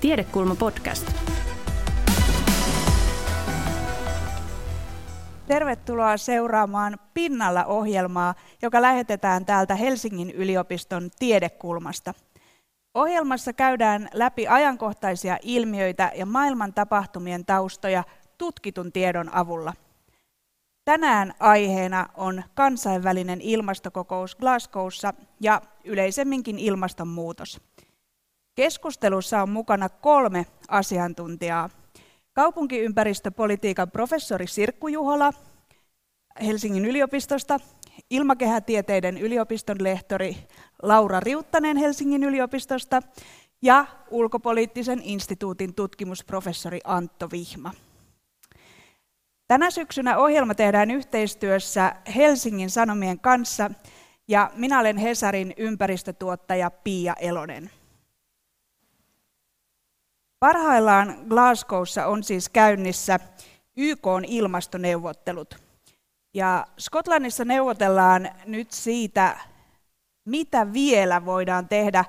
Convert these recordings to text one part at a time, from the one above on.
Tiedekulma podcast. Tervetuloa seuraamaan Pinnalla ohjelmaa, joka lähetetään täältä Helsingin yliopiston tiedekulmasta. Ohjelmassa käydään läpi ajankohtaisia ilmiöitä ja maailman tapahtumien taustoja tutkitun tiedon avulla. Tänään aiheena on kansainvälinen ilmastokokous Glasgowssa ja yleisemminkin ilmastonmuutos. Keskustelussa on mukana kolme asiantuntijaa. Kaupunkiympäristöpolitiikan professori Sirkku Juhola Helsingin yliopistosta, ilmakehätieteiden yliopiston lehtori Laura Riuttanen Helsingin yliopistosta ja ulkopoliittisen instituutin tutkimusprofessori Antto Vihma. Tänä syksynä ohjelma tehdään yhteistyössä Helsingin Sanomien kanssa ja minä olen Hesarin ympäristötuottaja Pia Elonen. Parhaillaan Glasgowssa on siis käynnissä YK ilmastoneuvottelut. Ja Skotlannissa neuvotellaan nyt siitä, mitä vielä voidaan tehdä,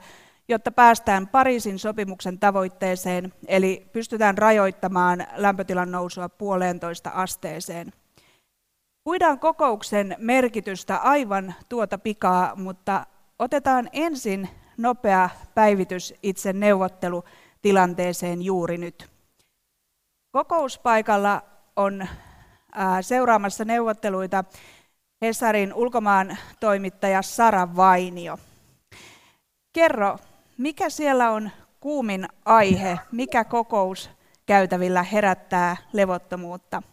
jotta päästään Pariisin sopimuksen tavoitteeseen, eli pystytään rajoittamaan lämpötilan nousua puoleentoista asteeseen. Puidaan kokouksen merkitystä aivan tuota pikaa, mutta otetaan ensin nopea päivitys itse neuvottelu tilanteeseen juuri nyt. Kokouspaikalla on seuraamassa neuvotteluita Hesarin ulkomaan toimittaja Sara Vainio. Kerro, mikä siellä on kuumin aihe, mikä kokous käytävillä herättää levottomuutta?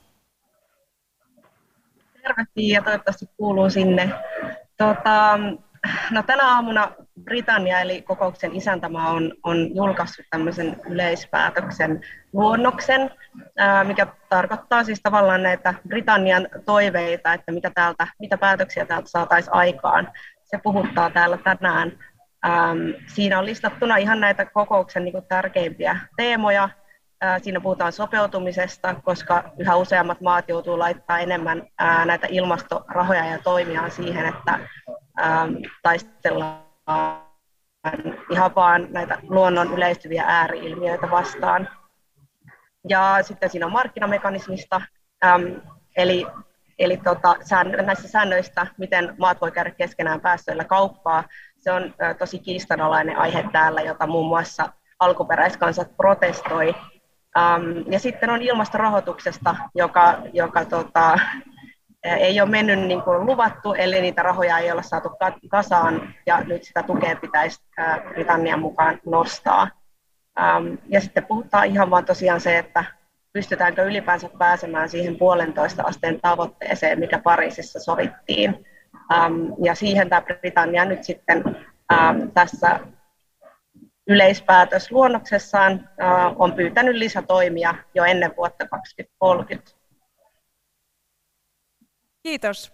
Terve ja toivottavasti kuuluu sinne. Tota, No tänä aamuna Britannia eli kokouksen isäntämä on, on julkaissut tämmöisen yleispäätöksen luonnoksen, ää, mikä tarkoittaa siis tavallaan näitä Britannian toiveita, että mitä, täältä, mitä päätöksiä täältä saataisiin aikaan. Se puhuttaa täällä tänään. Ähm, siinä on listattuna ihan näitä kokouksen niin tärkeimpiä teemoja. Ää, siinä puhutaan sopeutumisesta, koska yhä useammat maat joutuu laittamaan enemmän ää, näitä ilmastorahoja ja toimia siihen, että ähm, taistellaan ihan vaan näitä luonnon yleistyviä ääriilmiöitä vastaan. Ja sitten siinä on markkinamekanismista, ähm, eli, eli tota, sään, näistä säännöistä, miten maat voi käydä keskenään päästöillä kauppaa. Se on äh, tosi kiistanalainen aihe täällä, jota muun muassa alkuperäiskansat protestoi. Ähm, ja sitten on ilmastorahoituksesta, joka, joka tota, ei ole mennyt niin kuin luvattu, eli niitä rahoja ei ole saatu kasaan, ja nyt sitä tukea pitäisi Britannian mukaan nostaa. Ja sitten puhutaan ihan vaan tosiaan se, että pystytäänkö ylipäänsä pääsemään siihen puolentoista asteen tavoitteeseen, mikä Pariisissa sovittiin. Ja siihen tämä Britannia nyt sitten tässä yleispäätösluonnoksessaan on pyytänyt lisätoimia jo ennen vuotta 2030. Kiitos.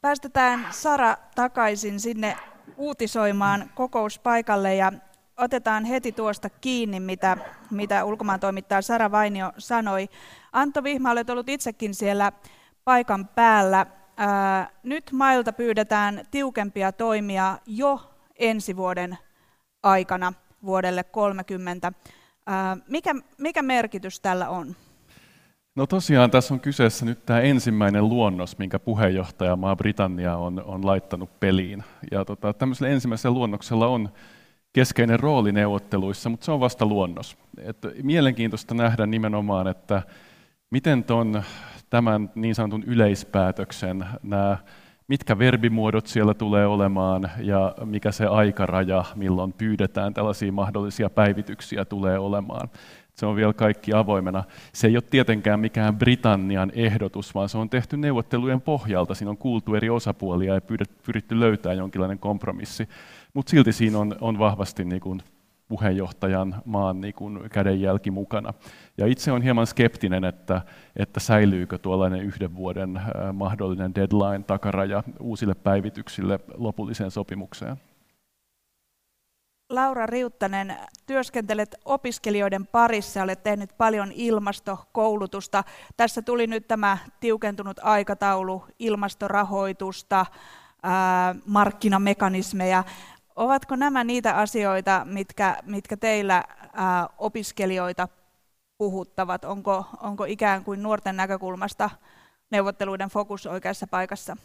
Päästetään Sara takaisin sinne uutisoimaan kokouspaikalle ja otetaan heti tuosta kiinni, mitä, mitä ulkomaan toimittaja Sara Vainio sanoi. Antto Vihma, olet ollut itsekin siellä paikan päällä. Ää, nyt mailta pyydetään tiukempia toimia jo ensi vuoden aikana vuodelle 30. Ää, mikä, mikä merkitys tällä on? No tosiaan tässä on kyseessä nyt tämä ensimmäinen luonnos, minkä puheenjohtajamaa Britannia on, on laittanut peliin. Ja tota, tämmöisellä ensimmäisellä luonnoksella on keskeinen rooli neuvotteluissa, mutta se on vasta luonnos. Et mielenkiintoista nähdä nimenomaan, että miten ton, tämän niin sanotun yleispäätöksen, nämä, mitkä verbimuodot siellä tulee olemaan ja mikä se aikaraja, milloin pyydetään tällaisia mahdollisia päivityksiä tulee olemaan se on vielä kaikki avoimena. Se ei ole tietenkään mikään Britannian ehdotus, vaan se on tehty neuvottelujen pohjalta. Siinä on kuultu eri osapuolia ja pyritty löytämään jonkinlainen kompromissi. Mutta silti siinä on, on vahvasti niin kuin puheenjohtajan maan niin kuin kädenjälki mukana. Ja itse on hieman skeptinen, että, että säilyykö tuollainen yhden vuoden mahdollinen deadline takaraja uusille päivityksille lopulliseen sopimukseen. Laura Riuttanen, työskentelet opiskelijoiden parissa, olet tehnyt paljon ilmastokoulutusta. Tässä tuli nyt tämä tiukentunut aikataulu, ilmastorahoitusta, ää, markkinamekanismeja. Ovatko nämä niitä asioita, mitkä, mitkä teillä ää, opiskelijoita puhuttavat? Onko, onko ikään kuin nuorten näkökulmasta neuvotteluiden fokus oikeassa paikassa?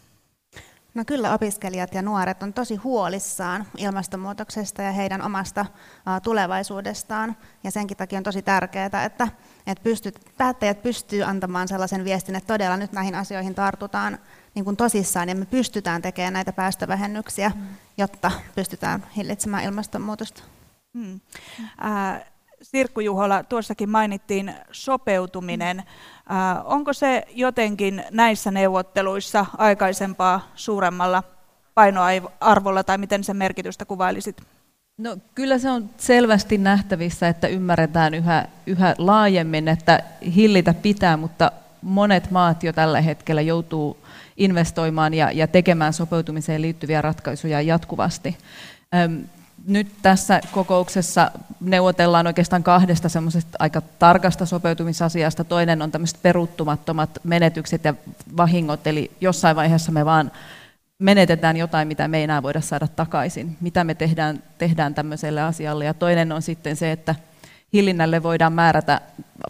No kyllä opiskelijat ja nuoret on tosi huolissaan ilmastonmuutoksesta ja heidän omasta tulevaisuudestaan. Ja senkin takia on tosi tärkeää, että, että pystyt, päättäjät pystyvät antamaan sellaisen viestin, että todella nyt näihin asioihin tartutaan niin kuin tosissaan ja me pystytään tekemään näitä päästövähennyksiä, mm. jotta pystytään hillitsemään ilmastonmuutosta. Mm. Äh, Sirkku Juhola, tuossakin mainittiin sopeutuminen. Mm. Äh, onko se jotenkin näissä neuvotteluissa aikaisempaa suuremmalla painoarvolla tai miten sen merkitystä kuvailisit? No, kyllä se on selvästi nähtävissä, että ymmärretään yhä, yhä laajemmin, että hillitä pitää, mutta monet maat jo tällä hetkellä joutuu investoimaan ja, ja tekemään sopeutumiseen liittyviä ratkaisuja jatkuvasti. Nyt tässä kokouksessa neuvotellaan oikeastaan kahdesta semmoisesta aika tarkasta sopeutumisasiasta. Toinen on tämmöiset peruuttumattomat menetykset ja vahingot, eli jossain vaiheessa me vaan menetetään jotain, mitä me ei enää voida saada takaisin. Mitä me tehdään, tehdään tämmöiselle asialle. Ja toinen on sitten se, että hillinnälle voidaan määrätä,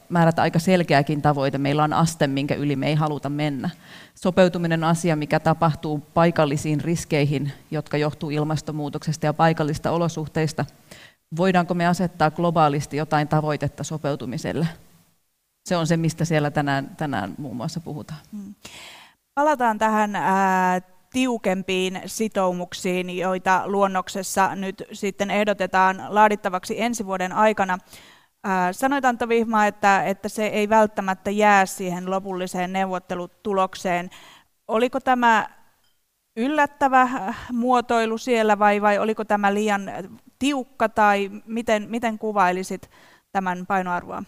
määrätä aika selkeäkin tavoite. Meillä on aste, minkä yli me ei haluta mennä. Sopeutuminen on asia, mikä tapahtuu paikallisiin riskeihin, jotka johtuu ilmastonmuutoksesta ja paikallista olosuhteista. Voidaanko me asettaa globaalisti jotain tavoitetta sopeutumiselle? Se on se, mistä siellä tänään, tänään muun muassa puhutaan. Hmm. Palataan tähän ää, tiukempiin sitoumuksiin, joita luonnoksessa nyt sitten ehdotetaan laadittavaksi ensi vuoden aikana. Sanoit Antto Vihma, että, että se ei välttämättä jää siihen lopulliseen neuvottelutulokseen. Oliko tämä yllättävä muotoilu siellä vai, vai oliko tämä liian tiukka tai miten, miten kuvailisit tämän painoarvoa?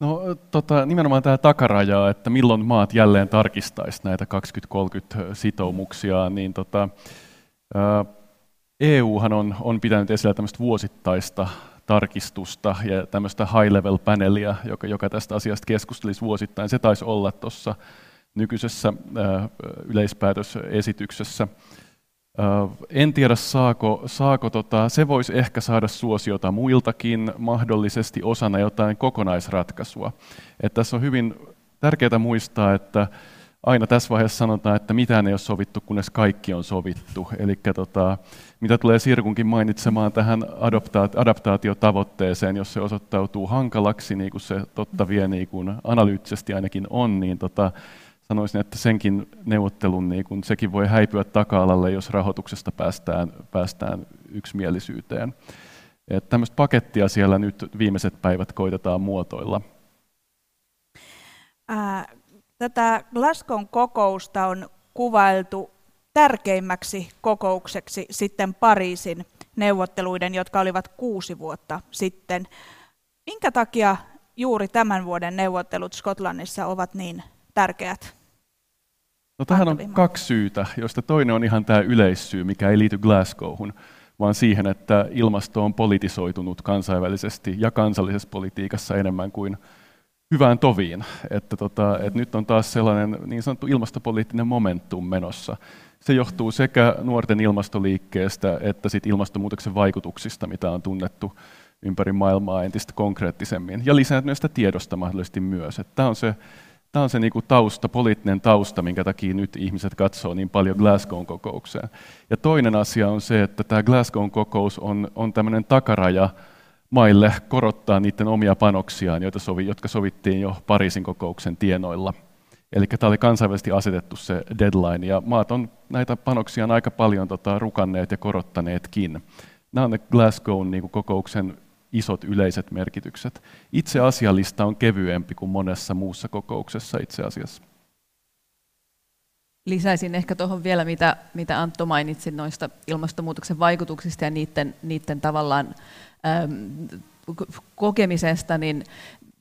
No tota, nimenomaan tämä takaraja, että milloin maat jälleen tarkistaisi näitä 2030 sitoumuksia, niin tota, EUhan on, on pitänyt esillä tämmöistä vuosittaista tarkistusta ja tämmöistä high-level-panelia, joka, joka tästä asiasta keskustelisi vuosittain. Se taisi olla tuossa nykyisessä yleispäätösesityksessä. En tiedä, saako, saako tota, se voisi ehkä saada suosiota muiltakin mahdollisesti osana jotain kokonaisratkaisua. Et tässä on hyvin tärkeää muistaa, että aina tässä vaiheessa sanotaan, että mitään ei ole sovittu, kunnes kaikki on sovittu. Eli tota, mitä tulee Sirkunkin mainitsemaan tähän adaptaatiotavoitteeseen, jos se osoittautuu hankalaksi, niin kuin se totta vie niin kuin analyyttisesti ainakin on, niin tota, sanoisin, että senkin neuvottelun niin kun, sekin voi häipyä taka-alalle, jos rahoituksesta päästään, päästään yksimielisyyteen. Että tämmöistä pakettia siellä nyt viimeiset päivät koitetaan muotoilla. Tätä Glasgown kokousta on kuvailtu tärkeimmäksi kokoukseksi sitten Pariisin neuvotteluiden, jotka olivat kuusi vuotta sitten. Minkä takia juuri tämän vuoden neuvottelut Skotlannissa ovat niin tärkeät? No tähän on kaksi syytä, joista toinen on ihan tämä yleissyy, mikä ei liity Glasgowhun, vaan siihen, että ilmasto on politisoitunut kansainvälisesti ja kansallisessa politiikassa enemmän kuin hyvään toviin. Että, tota, että nyt on taas sellainen niin sanottu ilmastopoliittinen momentum menossa. Se johtuu sekä nuorten ilmastoliikkeestä että sit ilmastonmuutoksen vaikutuksista, mitä on tunnettu ympäri maailmaa entistä konkreettisemmin, ja lisääntyneestä tiedosta mahdollisesti myös. Tämä on se Tämä on se niin kuin tausta, poliittinen tausta, minkä takia nyt ihmiset katsoo niin paljon Glasgown kokoukseen. Ja toinen asia on se, että tämä Glasgown kokous on, on tämmöinen takaraja maille korottaa niiden omia panoksiaan, joita sovi, jotka sovittiin jo Pariisin kokouksen tienoilla. Eli tämä oli kansainvälisesti asetettu se deadline, ja maat on näitä panoksia aika paljon tota, rukanneet ja korottaneetkin. Nämä on ne Glasgown niin kuin kokouksen isot yleiset merkitykset. Itse asialista on kevyempi kuin monessa muussa kokouksessa itse asiassa. Lisäisin ehkä tuohon vielä, mitä, mitä Antto mainitsi noista ilmastonmuutoksen vaikutuksista ja niiden, niiden tavallaan äm, kokemisesta, niin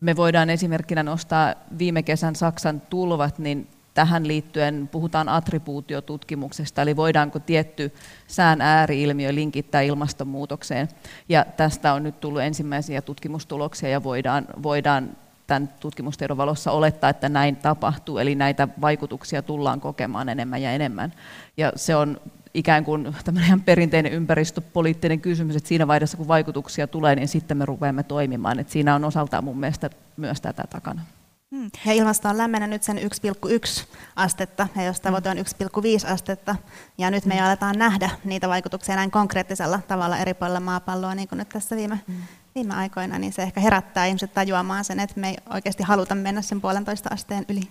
me voidaan esimerkkinä nostaa viime kesän Saksan tulvat, niin tähän liittyen puhutaan attribuutiotutkimuksesta, eli voidaanko tietty sään ääriilmiö linkittää ilmastonmuutokseen. Ja tästä on nyt tullut ensimmäisiä tutkimustuloksia ja voidaan, voidaan tämän tutkimustiedon valossa olettaa, että näin tapahtuu, eli näitä vaikutuksia tullaan kokemaan enemmän ja enemmän. Ja se on ikään kuin ihan perinteinen ympäristöpoliittinen kysymys, että siinä vaiheessa kun vaikutuksia tulee, niin sitten me rupeamme toimimaan. Että siinä on osaltaan mun mielestä myös tätä takana. Hmm. Ja ilmasto on lämmennyt sen 1,1 astetta, ja jos tavoite on 1,5 astetta, ja nyt me jo aletaan nähdä niitä vaikutuksia näin konkreettisella tavalla eri puolilla maapalloa, niin kuin nyt tässä viime, hmm. Viime aikoina, niin se ehkä herättää ihmiset tajuamaan sen, että me ei oikeasti haluta mennä sen puolentoista asteen yli.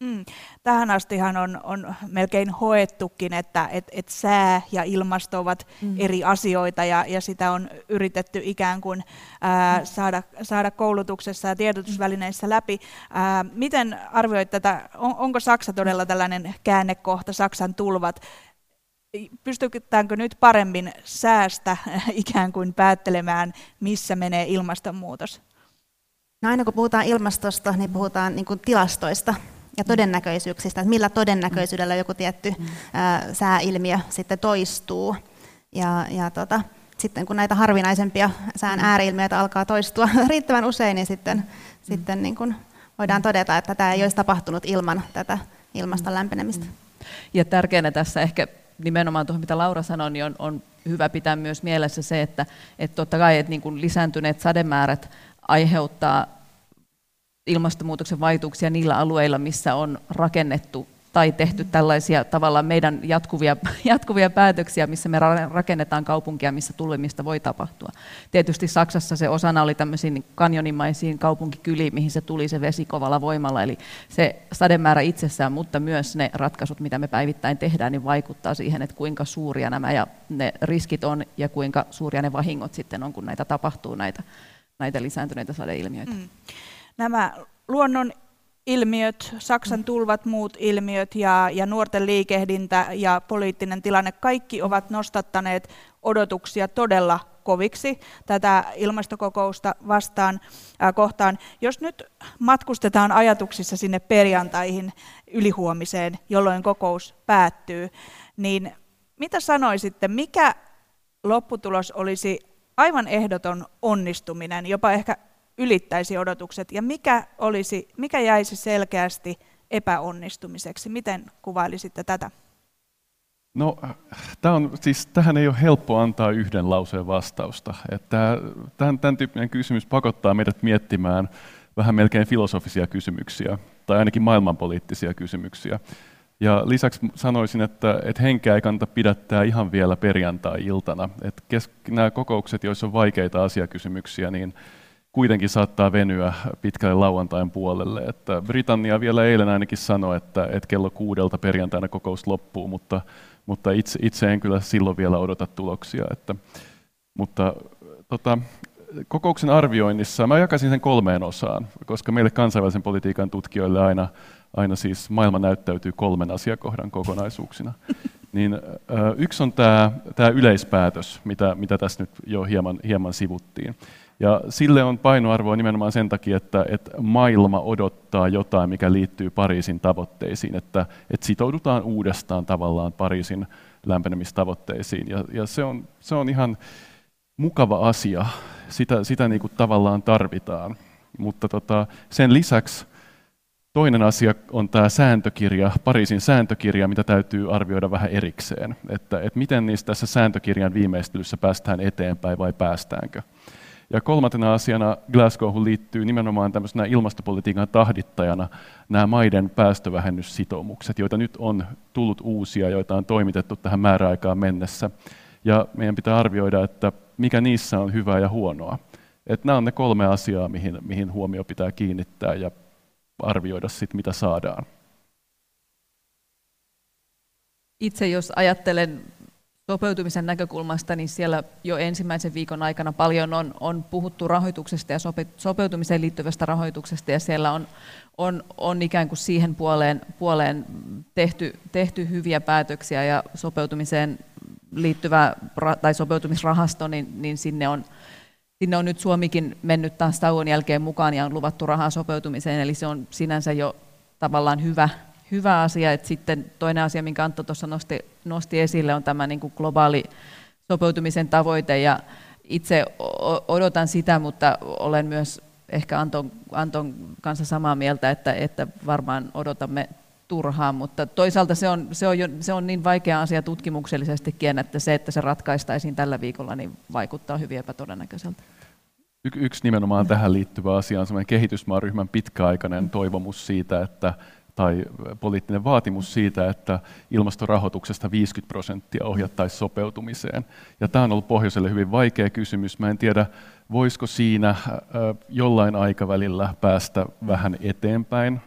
Mm. Tähän astihan on, on melkein hoettukin, että et, et sää ja ilmasto ovat mm. eri asioita ja, ja sitä on yritetty ikään kuin ää, mm. saada, saada koulutuksessa ja tiedotusvälineissä läpi. Ää, miten arvioit tätä, on, onko Saksa todella tällainen käännekohta, Saksan tulvat? Pystytäänkö nyt paremmin säästä ikään kuin päättelemään, missä menee ilmastonmuutos? No aina kun puhutaan ilmastosta, niin puhutaan niin kuin tilastoista ja todennäköisyyksistä, että millä todennäköisyydellä joku tietty ää, sääilmiö sitten toistuu. Ja, ja tota, sitten kun näitä harvinaisempia sään ääriilmiöitä alkaa toistua riittävän usein, niin sitten, mm. sitten niin kuin voidaan todeta, että tämä ei olisi tapahtunut ilman tätä ilmaston lämpenemistä. Ja tärkeänä tässä ehkä nimenomaan tuohon, mitä Laura sanoi, niin on, on hyvä pitää myös mielessä se, että, että totta kai että niin kuin lisääntyneet sademäärät aiheuttaa ilmastonmuutoksen vaikutuksia niillä alueilla, missä on rakennettu tai tehty tällaisia tavallaan meidän jatkuvia, jatkuvia päätöksiä, missä me rakennetaan kaupunkia, missä tulemista voi tapahtua. Tietysti Saksassa se osana oli tämmöisiin kanjonimaisiin kaupunkikyliin, mihin se tuli se vesi kovalla voimalla, eli se sademäärä itsessään, mutta myös ne ratkaisut, mitä me päivittäin tehdään, niin vaikuttaa siihen, että kuinka suuria nämä ja ne riskit on ja kuinka suuria ne vahingot sitten on, kun näitä tapahtuu, näitä, näitä lisääntyneitä sadeilmiöitä. Mm nämä luonnon ilmiöt, Saksan tulvat, muut ilmiöt ja, ja nuorten liikehdintä ja poliittinen tilanne, kaikki ovat nostattaneet odotuksia todella koviksi tätä ilmastokokousta vastaan äh, kohtaan. Jos nyt matkustetaan ajatuksissa sinne perjantaihin ylihuomiseen, jolloin kokous päättyy, niin mitä sanoisitte, mikä lopputulos olisi aivan ehdoton onnistuminen, jopa ehkä ylittäisi odotukset ja mikä, olisi, mikä jäisi selkeästi epäonnistumiseksi? Miten kuvailisitte tätä? No, tämä on, siis, tähän ei ole helppo antaa yhden lauseen vastausta. Että tämän, tämän tyyppinen kysymys pakottaa meidät miettimään vähän melkein filosofisia kysymyksiä, tai ainakin maailmanpoliittisia kysymyksiä. Ja lisäksi sanoisin, että, että henkeä ei kannata pidättää ihan vielä perjantai-iltana. Että kes, nämä kokoukset, joissa on vaikeita asiakysymyksiä, niin kuitenkin saattaa venyä pitkälle lauantain puolelle. Että Britannia vielä eilen ainakin sanoi, että, että kello kuudelta perjantaina kokous loppuu, mutta, mutta itse, itse en kyllä silloin vielä odota tuloksia. Että, mutta tota, kokouksen arvioinnissa mä jakaisin sen kolmeen osaan, koska meille kansainvälisen politiikan tutkijoille aina, aina siis maailma näyttäytyy kolmen asiakohdan kokonaisuuksina. Niin, yksi on tämä, tämä yleispäätös, mitä, mitä tässä nyt jo hieman, hieman sivuttiin. Ja sille on painoarvoa nimenomaan sen takia, että, että maailma odottaa jotain, mikä liittyy Pariisin tavoitteisiin, että, että sitoudutaan uudestaan tavallaan Pariisin lämpenemistavoitteisiin. Ja, ja se, on, se on ihan mukava asia, sitä, sitä niin kuin tavallaan tarvitaan. Mutta tota, sen lisäksi toinen asia on tämä sääntökirja, Pariisin sääntökirja, mitä täytyy arvioida vähän erikseen. Että, että miten niistä tässä sääntökirjan viimeistelyssä päästään eteenpäin vai päästäänkö. Ja kolmantena asiana Glasgowhun liittyy nimenomaan tämmöisenä ilmastopolitiikan tahdittajana nämä maiden päästövähennyssitoumukset, joita nyt on tullut uusia, joita on toimitettu tähän määräaikaan mennessä. Ja meidän pitää arvioida, että mikä niissä on hyvää ja huonoa. Että nämä on ne kolme asiaa, mihin, mihin huomio pitää kiinnittää ja arvioida sitten, mitä saadaan. Itse jos ajattelen sopeutumisen näkökulmasta, niin siellä jo ensimmäisen viikon aikana paljon on, on puhuttu rahoituksesta ja sope, sopeutumiseen liittyvästä rahoituksesta, ja siellä on, on, on ikään kuin siihen puoleen, puoleen tehty, tehty hyviä päätöksiä, ja sopeutumiseen liittyvä tai sopeutumisrahasto, niin, niin sinne on Sinne on nyt Suomikin mennyt taas tauon jälkeen mukaan ja on luvattu rahaa sopeutumiseen, eli se on sinänsä jo tavallaan hyvä, hyvä asia. Et sitten toinen asia, minkä Antto tuossa nosti, nosti esille, on tämä niin kuin globaali sopeutumisen tavoite. Ja itse odotan sitä, mutta olen myös ehkä Anton, Anton kanssa samaa mieltä, että, että varmaan odotamme turhaan, mutta toisaalta se on, se, on jo, se on niin vaikea asia tutkimuksellisestikin, että se, että se ratkaistaisiin tällä viikolla, niin vaikuttaa hyvin epätodennäköiseltä. Y- yksi nimenomaan tähän liittyvä asia on sellainen kehitysmaaryhmän pitkäaikainen toivomus siitä, että tai poliittinen vaatimus siitä, että ilmastorahoituksesta 50 prosenttia ohjattaisiin sopeutumiseen. Ja tämä on ollut pohjoiselle hyvin vaikea kysymys. Mä en tiedä, voisiko siinä jollain aikavälillä päästä vähän eteenpäin.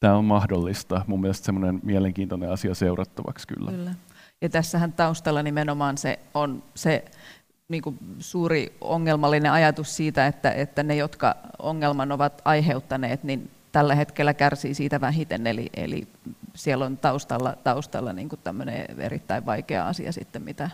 Tämä on mahdollista. Mun mielestä semmoinen mielenkiintoinen asia seurattavaksi kyllä. kyllä. Ja tässähän taustalla nimenomaan se on se niin kuin suuri ongelmallinen ajatus siitä, että, että ne, jotka ongelman ovat aiheuttaneet, niin tällä hetkellä kärsii siitä vähiten, eli, eli siellä on taustalla, taustalla niin kuin tämmöinen erittäin vaikea asia sitten, mitä,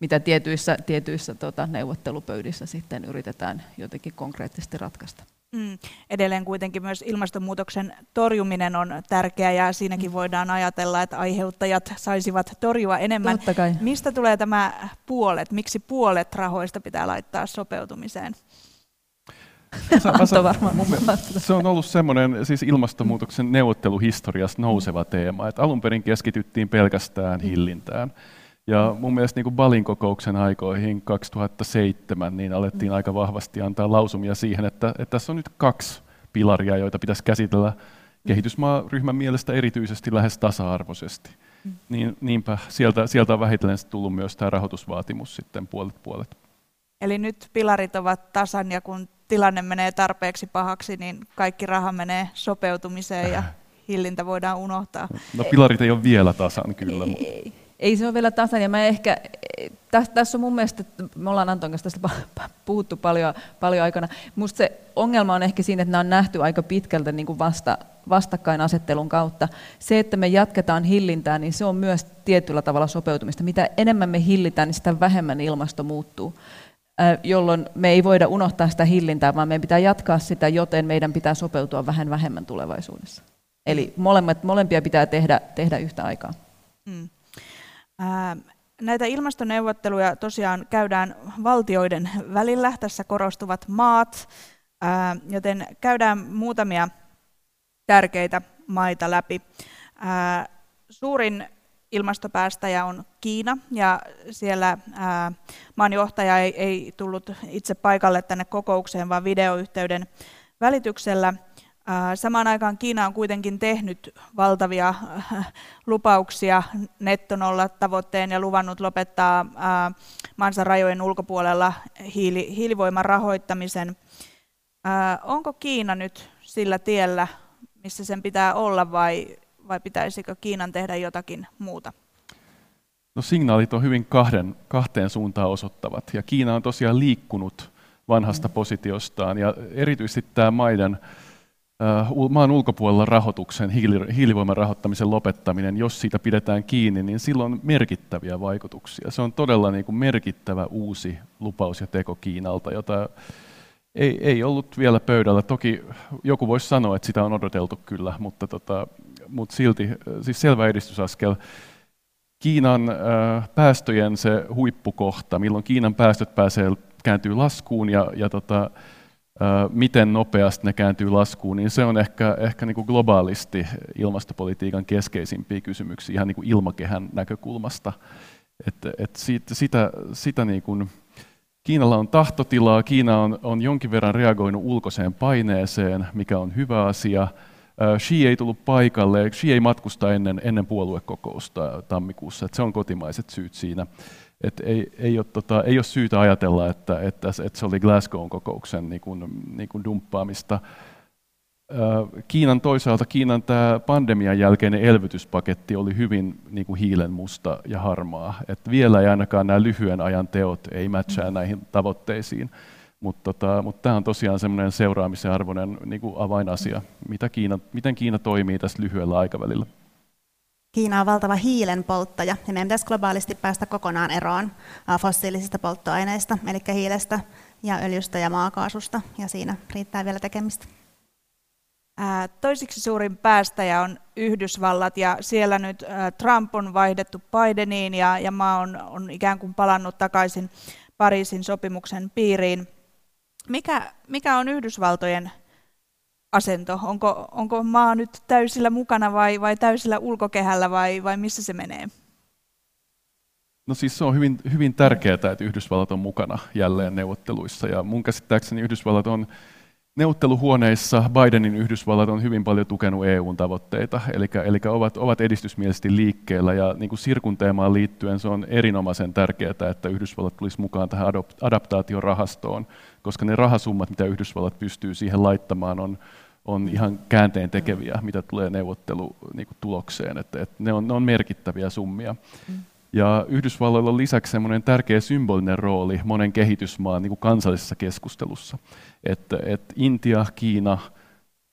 mitä tietyissä, tietyissä tota, neuvottelupöydissä sitten yritetään jotenkin konkreettisesti ratkaista. Mm. Edelleen kuitenkin myös ilmastonmuutoksen torjuminen on tärkeää ja siinäkin mm. voidaan ajatella, että aiheuttajat saisivat torjua enemmän. Mistä tulee tämä puolet? Miksi puolet rahoista pitää laittaa sopeutumiseen? Antto varmaan se on ollut semmoinen siis ilmastonmuutoksen neuvotteluhistoriassa nouseva teema, että alun perin keskityttiin pelkästään hillintään. Ja mun mielestä niin kuin Balin kokouksen aikoihin 2007 niin alettiin aika vahvasti antaa lausumia siihen, että, että tässä on nyt kaksi pilaria, joita pitäisi käsitellä kehitysmaaryhmän mielestä erityisesti lähes tasa-arvoisesti. Niin, niinpä sieltä, sieltä on vähitellen tullut myös tämä rahoitusvaatimus sitten puolet puolet. Eli nyt pilarit ovat tasan ja kun tilanne menee tarpeeksi pahaksi, niin kaikki raha menee sopeutumiseen ja hillintä voidaan unohtaa. No pilarit ei ole vielä tasan kyllä. Ei, ei. Ei se ole vielä tasan ja mä ehkä, tässä, tässä on mun mielestä, me ollaan Anton kanssa tästä puhuttu paljon, paljon aikana, musta se ongelma on ehkä siinä, että nämä on nähty aika pitkältä niin kuin vasta, vastakkainasettelun kautta. Se, että me jatketaan hillintää, niin se on myös tietyllä tavalla sopeutumista. Mitä enemmän me hillitään, niin sitä vähemmän ilmasto muuttuu jolloin me ei voida unohtaa sitä hillintää, vaan meidän pitää jatkaa sitä, joten meidän pitää sopeutua vähän vähemmän tulevaisuudessa. Eli molemmat, molempia pitää tehdä, tehdä yhtä aikaa. Mm. Näitä ilmastoneuvotteluja tosiaan käydään valtioiden välillä. Tässä korostuvat maat, joten käydään muutamia tärkeitä maita läpi. suurin ilmastopäästäjä on Kiina, ja siellä ää, maanjohtaja ei tullut itse paikalle tänne kokoukseen, vaan videoyhteyden välityksellä. Samaan aikaan Kiina on kuitenkin tehnyt valtavia äh, lupauksia nettonolla tavoitteen ja luvannut lopettaa maansa rajojen ulkopuolella hiili, hiilivoiman rahoittamisen. Onko Kiina nyt sillä tiellä, missä sen pitää olla, vai vai pitäisikö Kiinan tehdä jotakin muuta? No signaalit on hyvin kahden, kahteen suuntaan osoittavat, ja Kiina on tosiaan liikkunut vanhasta mm. positiostaan, ja erityisesti tämä maiden maan ulkopuolella rahoituksen, hiili, hiilivoiman rahoittamisen lopettaminen, jos siitä pidetään kiinni, niin silloin on merkittäviä vaikutuksia. Se on todella niin kuin merkittävä uusi lupaus ja teko Kiinalta, jota ei, ei ollut vielä pöydällä. Toki joku voisi sanoa, että sitä on odoteltu kyllä, mutta tota, mutta silti siis selvä edistysaskel. Kiinan äh, päästöjen se huippukohta, milloin Kiinan päästöt pääsee kääntyy laskuun ja, ja tota, äh, miten nopeasti ne kääntyy laskuun, niin se on ehkä, ehkä niin kuin globaalisti ilmastopolitiikan keskeisimpiä kysymyksiä ihan niin kuin ilmakehän näkökulmasta. Et, et siitä, sitä, sitä niin kuin, Kiinalla on tahtotilaa, Kiina on, on jonkin verran reagoinut ulkoiseen paineeseen, mikä on hyvä asia. Xi ei tullut paikalle, Xi ei matkusta ennen, ennen puoluekokousta tammikuussa, että se on kotimaiset syyt siinä. Et ei, ei, ole, tota, ei ole syytä ajatella, että, että, että se oli Glasgown kokouksen niin kuin, niin kuin dumppaamista. Kiinan toisaalta, Kiinan tämä pandemian jälkeinen elvytyspaketti oli hyvin niin kuin hiilen musta ja harmaa. Et vielä ei ainakaan nämä lyhyen ajan teot ei matchaa näihin tavoitteisiin. Mutta tota, mut tämä on tosiaan semmoinen seuraamisen arvoinen niin kuin avainasia, mitä Kiina, miten Kiina toimii tässä lyhyellä aikavälillä. Kiina on valtava hiilen polttaja ja meidän pitäisi globaalisti päästä kokonaan eroon fossiilisista polttoaineista, eli hiilestä ja öljystä ja maakaasusta, ja siinä riittää vielä tekemistä. Toisiksi suurin päästäjä on Yhdysvallat, ja siellä nyt Trump on vaihdettu Bideniin, ja, ja maa on, on ikään kuin palannut takaisin Pariisin sopimuksen piiriin. Mikä, mikä on Yhdysvaltojen asento? Onko, onko maa nyt täysillä mukana vai, vai täysillä ulkokehällä vai, vai missä se menee? No siis se on hyvin, hyvin tärkeää, että Yhdysvallat on mukana jälleen neuvotteluissa. Ja mun käsittääkseni Yhdysvallat on neuvotteluhuoneissa, Bidenin Yhdysvallat on hyvin paljon tukenut EUn tavoitteita, eli, eli ovat, ovat edistysmielisesti liikkeellä. Ja niin kuin Sirkun teemaan liittyen se on erinomaisen tärkeää, että Yhdysvallat tulisi mukaan tähän adaptaatiorahastoon, koska ne rahasummat, mitä Yhdysvallat pystyy siihen laittamaan, on, on ihan käänteen tekeviä, mitä tulee neuvottelutulokseen. Niin että, että ne, on, ne on merkittäviä summia. Mm. Ja Yhdysvalloilla on lisäksi semmoinen tärkeä symbolinen rooli monen kehitysmaan niin kuin kansallisessa keskustelussa. Että, että Intia, Kiina,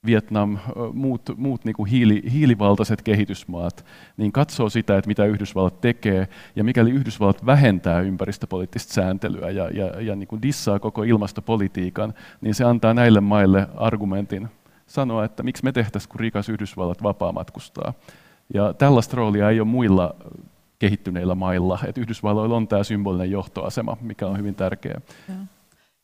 Vietnam, muut, muut niin kuin hiili, hiilivaltaiset kehitysmaat, niin katsoo sitä, että mitä Yhdysvallat tekee, ja mikäli Yhdysvallat vähentää ympäristöpoliittista sääntelyä ja, ja, ja niin kuin dissaa koko ilmastopolitiikan, niin se antaa näille maille argumentin sanoa, että miksi me tehtäisiin, kun rikas Yhdysvallat vapaa matkustaa. Ja tällaista roolia ei ole muilla kehittyneillä mailla. Et Yhdysvalloilla on tämä symbolinen johtoasema, mikä on hyvin tärkeä.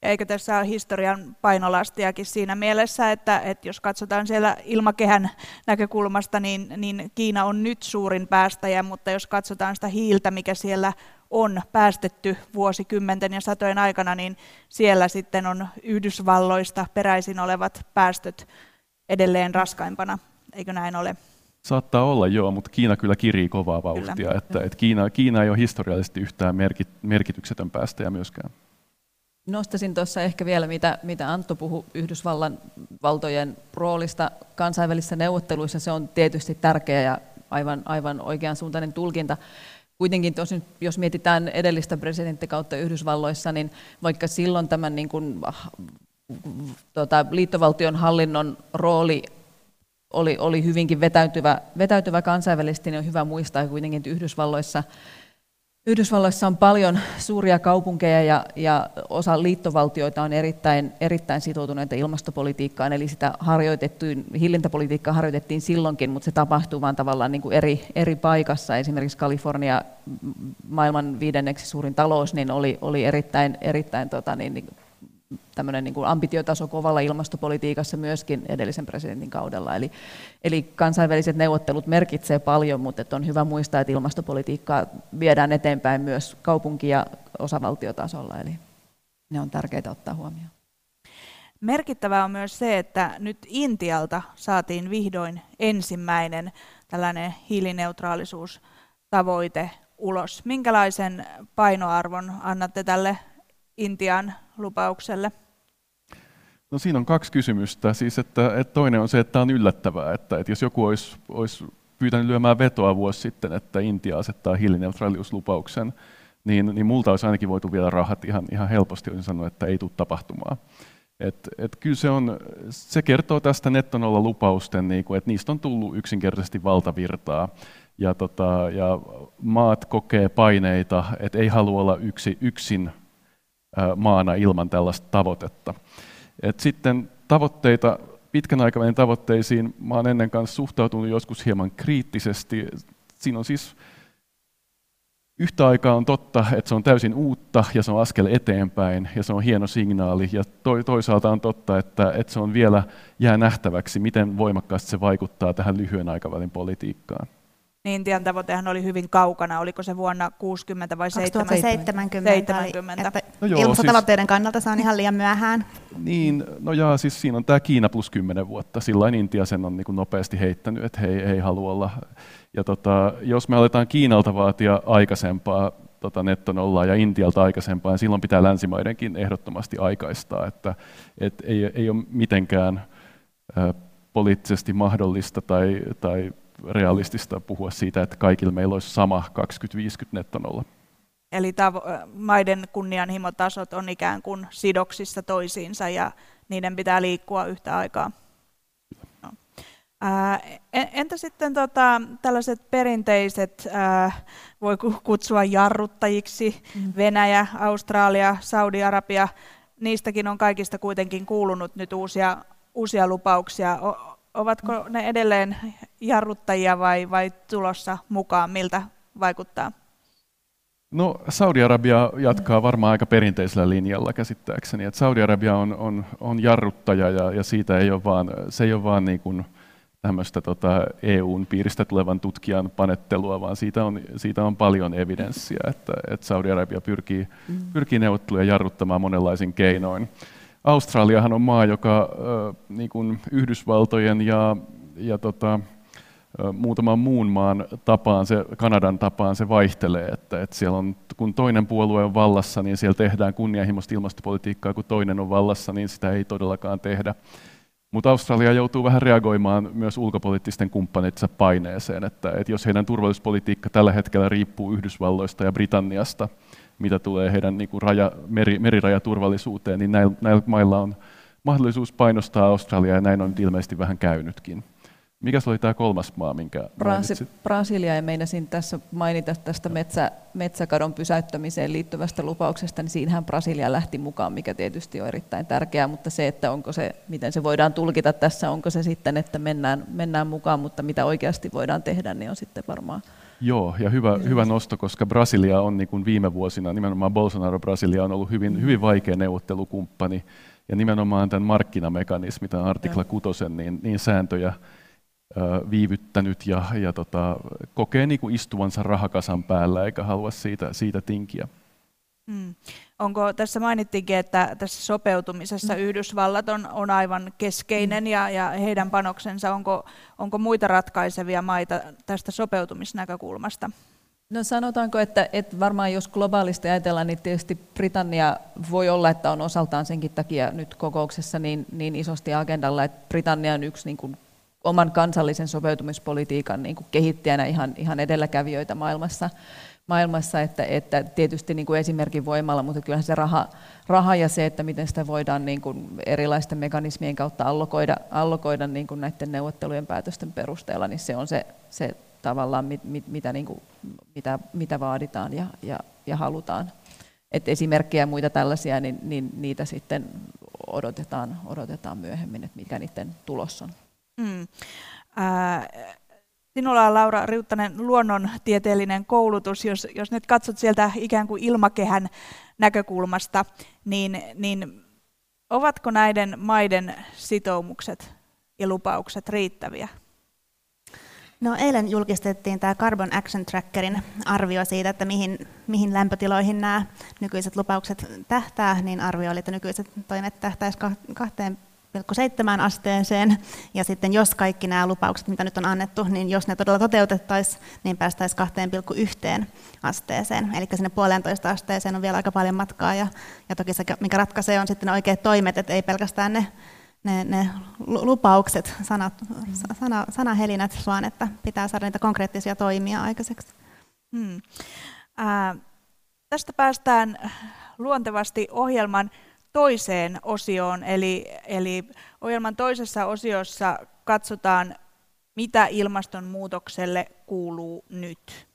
Eikö tässä ole historian painolastiakin siinä mielessä, että, että jos katsotaan siellä ilmakehän näkökulmasta, niin, niin Kiina on nyt suurin päästäjä, mutta jos katsotaan sitä hiiltä, mikä siellä on päästetty vuosikymmenten ja satojen aikana, niin siellä sitten on Yhdysvalloista peräisin olevat päästöt edelleen raskaimpana. Eikö näin ole? Saattaa olla joo, mutta Kiina kyllä kirii kovaa vauhtia. Kyllä. Että, että Kiina, Kiina ei ole historiallisesti yhtään merkit, merkityksetön päästäjä myöskään. Nostaisin tuossa ehkä vielä, mitä, mitä Antto puhui Yhdysvallan valtojen roolista kansainvälisissä neuvotteluissa. Se on tietysti tärkeä ja aivan, aivan oikeansuuntainen tulkinta. Kuitenkin tosin, jos mietitään edellistä presidenttikautta Yhdysvalloissa, niin vaikka silloin tämän niin kuin, tota, liittovaltion hallinnon rooli oli, oli hyvinkin vetäytyvä, vetäytyvä kansainvälisesti, niin on hyvä muistaa kuitenkin, että Yhdysvalloissa, Yhdysvalloissa on paljon suuria kaupunkeja ja, ja osa liittovaltioita on erittäin, erittäin sitoutuneita ilmastopolitiikkaan, eli sitä harjoitettiin, hillintäpolitiikkaa harjoitettiin silloinkin, mutta se tapahtuu vain tavallaan niin kuin eri, eri paikassa. Esimerkiksi Kalifornia, maailman viidenneksi suurin talous, niin oli, oli erittäin, erittäin tota, niin, niin tämmöinen niin kuin ambitiotaso kovalla ilmastopolitiikassa myöskin edellisen presidentin kaudella. Eli, eli kansainväliset neuvottelut merkitsee paljon, mutta on hyvä muistaa, että ilmastopolitiikkaa viedään eteenpäin myös kaupunki- ja osavaltiotasolla, eli ne on tärkeää ottaa huomioon. Merkittävää on myös se, että nyt Intialta saatiin vihdoin ensimmäinen tällainen hiilineutraalisuustavoite ulos. Minkälaisen painoarvon annatte tälle Intian lupaukselle? No siinä on kaksi kysymystä. Siis, että, että toinen on se, että on yllättävää, että, että jos joku olisi, olisi pyytänyt lyömään vetoa vuosi sitten, että Intia asettaa hiilineutraaliuslupauksen, niin, niin multa olisi ainakin voitu vielä rahat ihan, ihan helposti, olisin sanonut, että ei tule tapahtumaan. Et, et kyllä se, on, se kertoo tästä nettonolla lupausten, niin kuin, että niistä on tullut yksinkertaisesti valtavirtaa. Ja, tota, ja maat kokee paineita, että ei halua olla yksi, yksin maana ilman tällaista tavoitetta. Et sitten tavoitteita, pitkän aikavälin tavoitteisiin mä olen ennen kanssa suhtautunut joskus hieman kriittisesti. Siinä on siis yhtä aikaa on totta, että se on täysin uutta ja se on askel eteenpäin ja se on hieno signaali. Ja toisaalta on totta, että, että se on vielä jää nähtäväksi, miten voimakkaasti se vaikuttaa tähän lyhyen aikavälin politiikkaan niin Intian tavoitehan oli hyvin kaukana. Oliko se vuonna 60 vai 2070? 70. Että no joo, ilmastotavoitteiden siis, kannalta se on ihan liian myöhään. Niin, no jaa, siis siinä on tämä Kiina plus 10 vuotta. Silloin Intia sen on niin kuin nopeasti heittänyt, että he, he ei halua olla. Ja tota, jos me aletaan Kiinalta vaatia aikaisempaa tota nettonollaa ja Intialta aikaisempaa, niin silloin pitää länsimaidenkin ehdottomasti aikaistaa, että et ei, ei ole mitenkään ä, poliittisesti mahdollista tai, tai realistista puhua siitä, että kaikilla meillä olisi sama 2050 nettonolla. Eli tavo- maiden kunnianhimotasot on ikään kuin sidoksissa toisiinsa ja niiden pitää liikkua yhtä aikaa. No. Ää, entä sitten tota, tällaiset perinteiset, ää, voi kutsua jarruttajiksi, mm. Venäjä, Australia, Saudi-Arabia, niistäkin on kaikista kuitenkin kuulunut nyt uusia, uusia lupauksia. Ovatko ne edelleen jarruttajia vai, vai tulossa mukaan? Miltä vaikuttaa? No Saudi-Arabia jatkaa varmaan aika perinteisellä linjalla käsittääkseni. Et Saudi-Arabia on, on, on jarruttaja ja, ja siitä ei ole vaan, se ei ole vaan niin kuin tämmöistä tota EUn piiristä tulevan tutkijan panettelua, vaan siitä on, siitä on paljon evidenssiä, että, että Saudi-Arabia pyrkii, mm. pyrkii neuvotteluja jarruttamaan monenlaisin keinoin. Australiahan on maa, joka niin kuin Yhdysvaltojen ja, ja tota, muutaman muun maan tapaan, se, Kanadan tapaan se vaihtelee, että, että siellä on, kun toinen puolue on vallassa, niin siellä tehdään kunnianhimoista ilmastopolitiikkaa, kun toinen on vallassa, niin sitä ei todellakaan tehdä. Mutta Australia joutuu vähän reagoimaan myös ulkopoliittisten kumppaneitsa paineeseen, että, että jos heidän turvallisuuspolitiikka tällä hetkellä riippuu Yhdysvalloista ja Britanniasta, mitä tulee heidän niin kuin raja, meri, merirajaturvallisuuteen, niin näillä, näillä mailla on mahdollisuus painostaa Australiaa, ja näin on ilmeisesti vähän käynytkin. Mikä oli tämä kolmas maa, minkä Brasi- Brasilia, ja meinasin tässä mainita tästä metsä, metsäkadon pysäyttämiseen liittyvästä lupauksesta, niin siinähän Brasilia lähti mukaan, mikä tietysti on erittäin tärkeää, mutta se, että onko se, miten se voidaan tulkita tässä, onko se sitten, että mennään, mennään mukaan, mutta mitä oikeasti voidaan tehdä, niin on sitten varmaan Joo, ja hyvä, hyvä nosto, koska Brasilia on niin kuin viime vuosina, nimenomaan Bolsonaro Brasilia on ollut hyvin, hyvin vaikea neuvottelukumppani, ja nimenomaan tämän markkinamekanismi, tämän artikla 6, niin, niin sääntöjä viivyttänyt ja, ja tota, kokee niin kuin istuvansa rahakasan päällä eikä halua siitä, siitä tinkiä. Hmm. Onko tässä mainittiinkin, että tässä sopeutumisessa mm. Yhdysvallat on, on aivan keskeinen mm. ja, ja heidän panoksensa, onko, onko muita ratkaisevia maita tästä sopeutumisnäkökulmasta? No sanotaanko, että, että varmaan jos globaalisti ajatellaan, niin tietysti Britannia voi olla, että on osaltaan senkin takia nyt kokouksessa niin, niin isosti agendalla, että Britannia on yksi niin kuin oman kansallisen sopeutumispolitiikan niin kuin kehittäjänä ihan, ihan edelläkävijöitä maailmassa, maailmassa että, että tietysti niin kuin esimerkin voimalla, mutta kyllähän se raha, raha ja se, että miten sitä voidaan niin kuin erilaisten mekanismien kautta allokoida, allokoida niin kuin näiden neuvottelujen päätösten perusteella, niin se on se, se tavallaan, mit, mit, mitä, niin kuin, mitä, mitä vaaditaan ja, ja, ja halutaan. Et esimerkkejä ja muita tällaisia, niin, niin niitä sitten odotetaan, odotetaan myöhemmin, että mikä niiden tulos on. Mm. Äh, sinulla on Laura Riuttanen luonnontieteellinen koulutus, jos, jos nyt katsot sieltä ikään kuin ilmakehän näkökulmasta, niin, niin ovatko näiden maiden sitoumukset ja lupaukset riittäviä? No, eilen julkistettiin tämä Carbon Action Trackerin arvio siitä, että mihin, mihin lämpötiloihin nämä nykyiset lupaukset tähtää, niin arvio oli, että nykyiset toimet tähtäisivät 2,7 asteeseen, ja sitten jos kaikki nämä lupaukset, mitä nyt on annettu, niin jos ne todella toteutettaisiin, niin päästäisiin 2,1 asteeseen. Eli sinne puolentoista asteeseen on vielä aika paljon matkaa, ja, ja toki se, mikä ratkaisee, on sitten ne oikeat toimet, että ei pelkästään ne, ne, ne lupaukset, sanat, sana, sanahelinät, vaan että pitää saada niitä konkreettisia toimia aikaiseksi. Hmm. Äh, tästä päästään luontevasti ohjelman toiseen osioon, eli, eli ohjelman toisessa osiossa katsotaan, mitä ilmastonmuutokselle kuuluu nyt.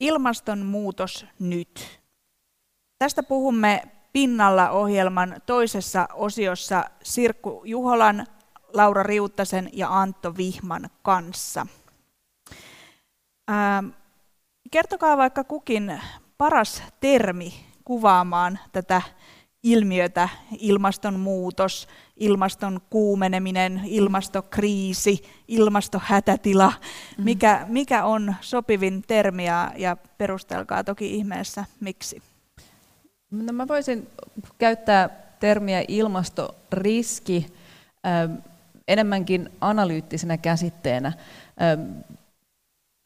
Ilmastonmuutos nyt. Tästä puhumme pinnalla ohjelman toisessa osiossa Sirkku Juholan, Laura Riuttasen ja Antto Vihman kanssa. Ähm, kertokaa vaikka kukin paras termi kuvaamaan tätä ilmiötä, ilmastonmuutos, ilmaston kuumeneminen, ilmastokriisi, ilmastohätätila. Mm. Mikä, mikä on sopivin termi ja, ja perustelkaa toki ihmeessä miksi? No mä voisin käyttää termiä ilmastoriski ähm, enemmänkin analyyttisenä käsitteenä.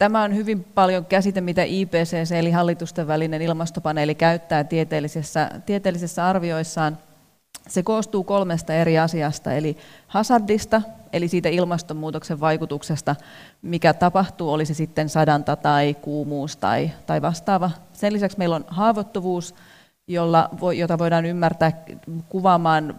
Tämä on hyvin paljon käsite, mitä IPCC eli hallitusten välinen ilmastopaneeli käyttää tieteellisessä, tieteellisessä arvioissaan. Se koostuu kolmesta eri asiasta, eli hazardista, eli siitä ilmastonmuutoksen vaikutuksesta, mikä tapahtuu, oli se sitten sadanta tai kuumuus tai, tai vastaava. Sen lisäksi meillä on haavoittuvuus, jolla, jota voidaan ymmärtää kuvaamaan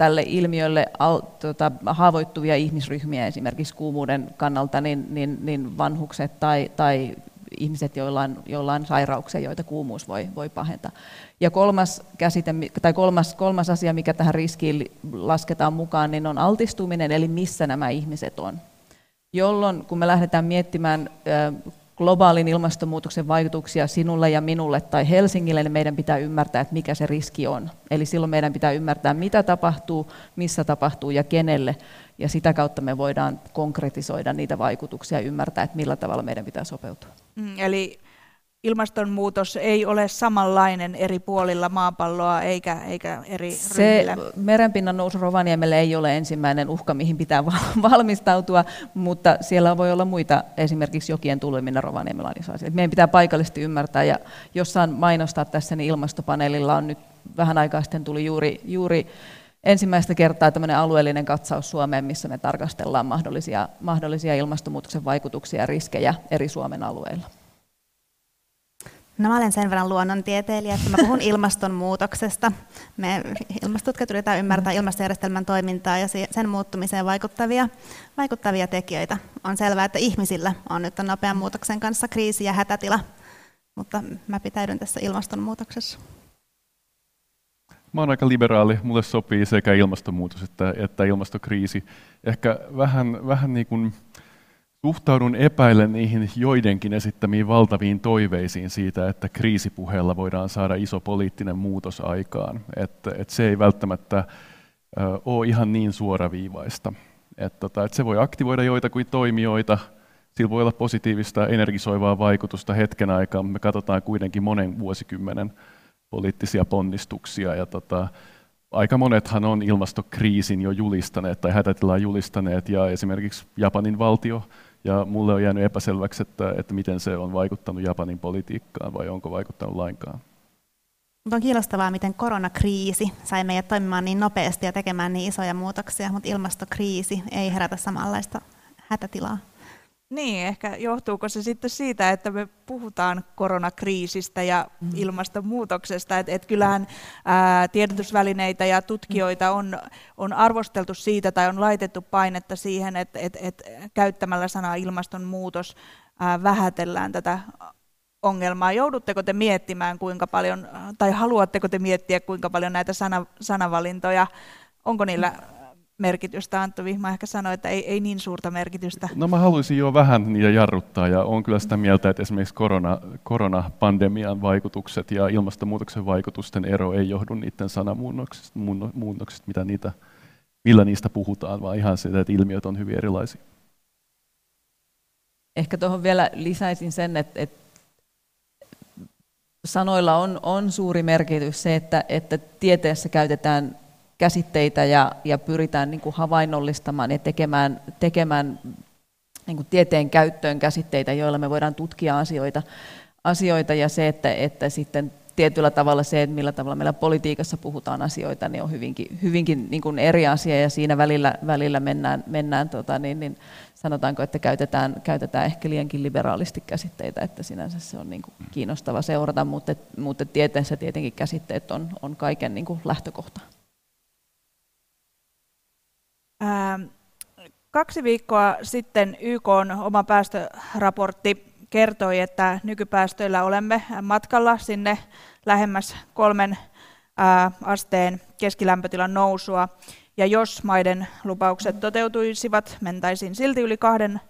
tälle ilmiölle al, tota, haavoittuvia ihmisryhmiä esimerkiksi kuumuuden kannalta, niin, niin, niin vanhukset tai, tai ihmiset, joilla on, joilla on sairauksia, joita kuumuus voi, voi pahentaa. Ja kolmas, käsite, tai kolmas, kolmas asia, mikä tähän riskiin lasketaan mukaan, niin on altistuminen, eli missä nämä ihmiset on. Jolloin kun me lähdetään miettimään globaalin ilmastonmuutoksen vaikutuksia sinulle ja minulle tai Helsingille, niin meidän pitää ymmärtää, että mikä se riski on. Eli silloin meidän pitää ymmärtää, mitä tapahtuu, missä tapahtuu ja kenelle. Ja sitä kautta me voidaan konkretisoida niitä vaikutuksia ja ymmärtää, että millä tavalla meidän pitää sopeutua. Mm, eli ilmastonmuutos ei ole samanlainen eri puolilla maapalloa eikä, eikä eri Se ryhmillä. merenpinnan nousu Rovaniemelle ei ole ensimmäinen uhka, mihin pitää valmistautua, mutta siellä voi olla muita, esimerkiksi jokien tuleminen Rovaniemellä on Meidän pitää paikallisesti ymmärtää, ja jos saan mainostaa tässä, niin ilmastopaneelilla on nyt vähän aikaa sitten tuli juuri, juuri ensimmäistä kertaa tämmöinen alueellinen katsaus Suomeen, missä me tarkastellaan mahdollisia, mahdollisia ilmastonmuutoksen vaikutuksia ja riskejä eri Suomen alueilla. No mä olen sen verran luonnontieteilijä, että mä puhun ilmastonmuutoksesta. Me ilmastotutkijat yritetään ymmärtää ilmastojärjestelmän toimintaa ja sen muuttumiseen vaikuttavia, vaikuttavia tekijöitä. On selvää, että ihmisillä on nyt nopean muutoksen kanssa kriisi ja hätätila, mutta mä pitäydyn tässä ilmastonmuutoksessa. Mä oon aika liberaali, mulle sopii sekä ilmastonmuutos että, että ilmastokriisi. Ehkä vähän, vähän niin kuin Suhtaudun epäillen niihin joidenkin esittämiin valtaviin toiveisiin siitä, että kriisipuheella voidaan saada iso poliittinen muutos aikaan. Että, että se ei välttämättä ole ihan niin suoraviivaista. Että, tota, että se voi aktivoida joitakin toimijoita, sillä voi olla positiivista energisoivaa vaikutusta hetken aikaa, me katsotaan kuitenkin monen vuosikymmenen poliittisia ponnistuksia. Ja tota, aika monethan on ilmastokriisin jo julistaneet tai hätätilaa julistaneet, ja esimerkiksi Japanin valtio ja mulle on jäänyt epäselväksi, että, että miten se on vaikuttanut Japanin politiikkaan vai onko vaikuttanut lainkaan. Mutta on kiinnostavaa, miten koronakriisi sai meidät toimimaan niin nopeasti ja tekemään niin isoja muutoksia, mutta ilmastokriisi ei herätä samanlaista hätätilaa. Niin, ehkä johtuuko se sitten siitä, että me puhutaan koronakriisistä ja mm. ilmastonmuutoksesta, että et kyllähän ää, tiedotusvälineitä ja tutkijoita on, on arvosteltu siitä tai on laitettu painetta siihen, että et, et käyttämällä sanaa ilmastonmuutos ää, vähätellään tätä ongelmaa. Joudutteko te miettimään kuinka paljon, tai haluatteko te miettiä kuinka paljon näitä sana, sanavalintoja, onko niillä merkitystä. Antto Vihma ehkä sanoi, että ei, ei niin suurta merkitystä. No mä haluaisin jo vähän niitä jarruttaa ja on kyllä sitä mieltä, että esimerkiksi korona, koronapandemian vaikutukset ja ilmastonmuutoksen vaikutusten ero ei johdu niiden sanamuunnoksista, muunnoksista, mitä niitä, millä niistä puhutaan, vaan ihan sitä, että ilmiöt on hyvin erilaisia. Ehkä tuohon vielä lisäisin sen, että, että sanoilla on, on suuri merkitys se, että, että tieteessä käytetään käsitteitä ja, ja pyritään niin kuin havainnollistamaan ja tekemään, tekemään niin kuin tieteen käyttöön käsitteitä, joilla me voidaan tutkia asioita, asioita. Ja se, että, että sitten tietyllä tavalla se, että millä tavalla meillä politiikassa puhutaan asioita, niin on hyvinkin, hyvinkin niin kuin eri asia. Ja siinä välillä, välillä mennään, mennään tota, niin, niin sanotaanko, että käytetään, käytetään ehkä liiankin liberaalisti käsitteitä, että sinänsä se on niin kuin kiinnostava seurata, mutta, mutta tieteessä tietenkin käsitteet on, on kaiken niin kuin lähtökohta. Ähm, kaksi viikkoa sitten YK on oma päästöraportti kertoi, että nykypäästöillä olemme matkalla sinne lähemmäs kolmen asteen keskilämpötilan nousua. Ja jos maiden lupaukset toteutuisivat, mentäisiin silti yli kahden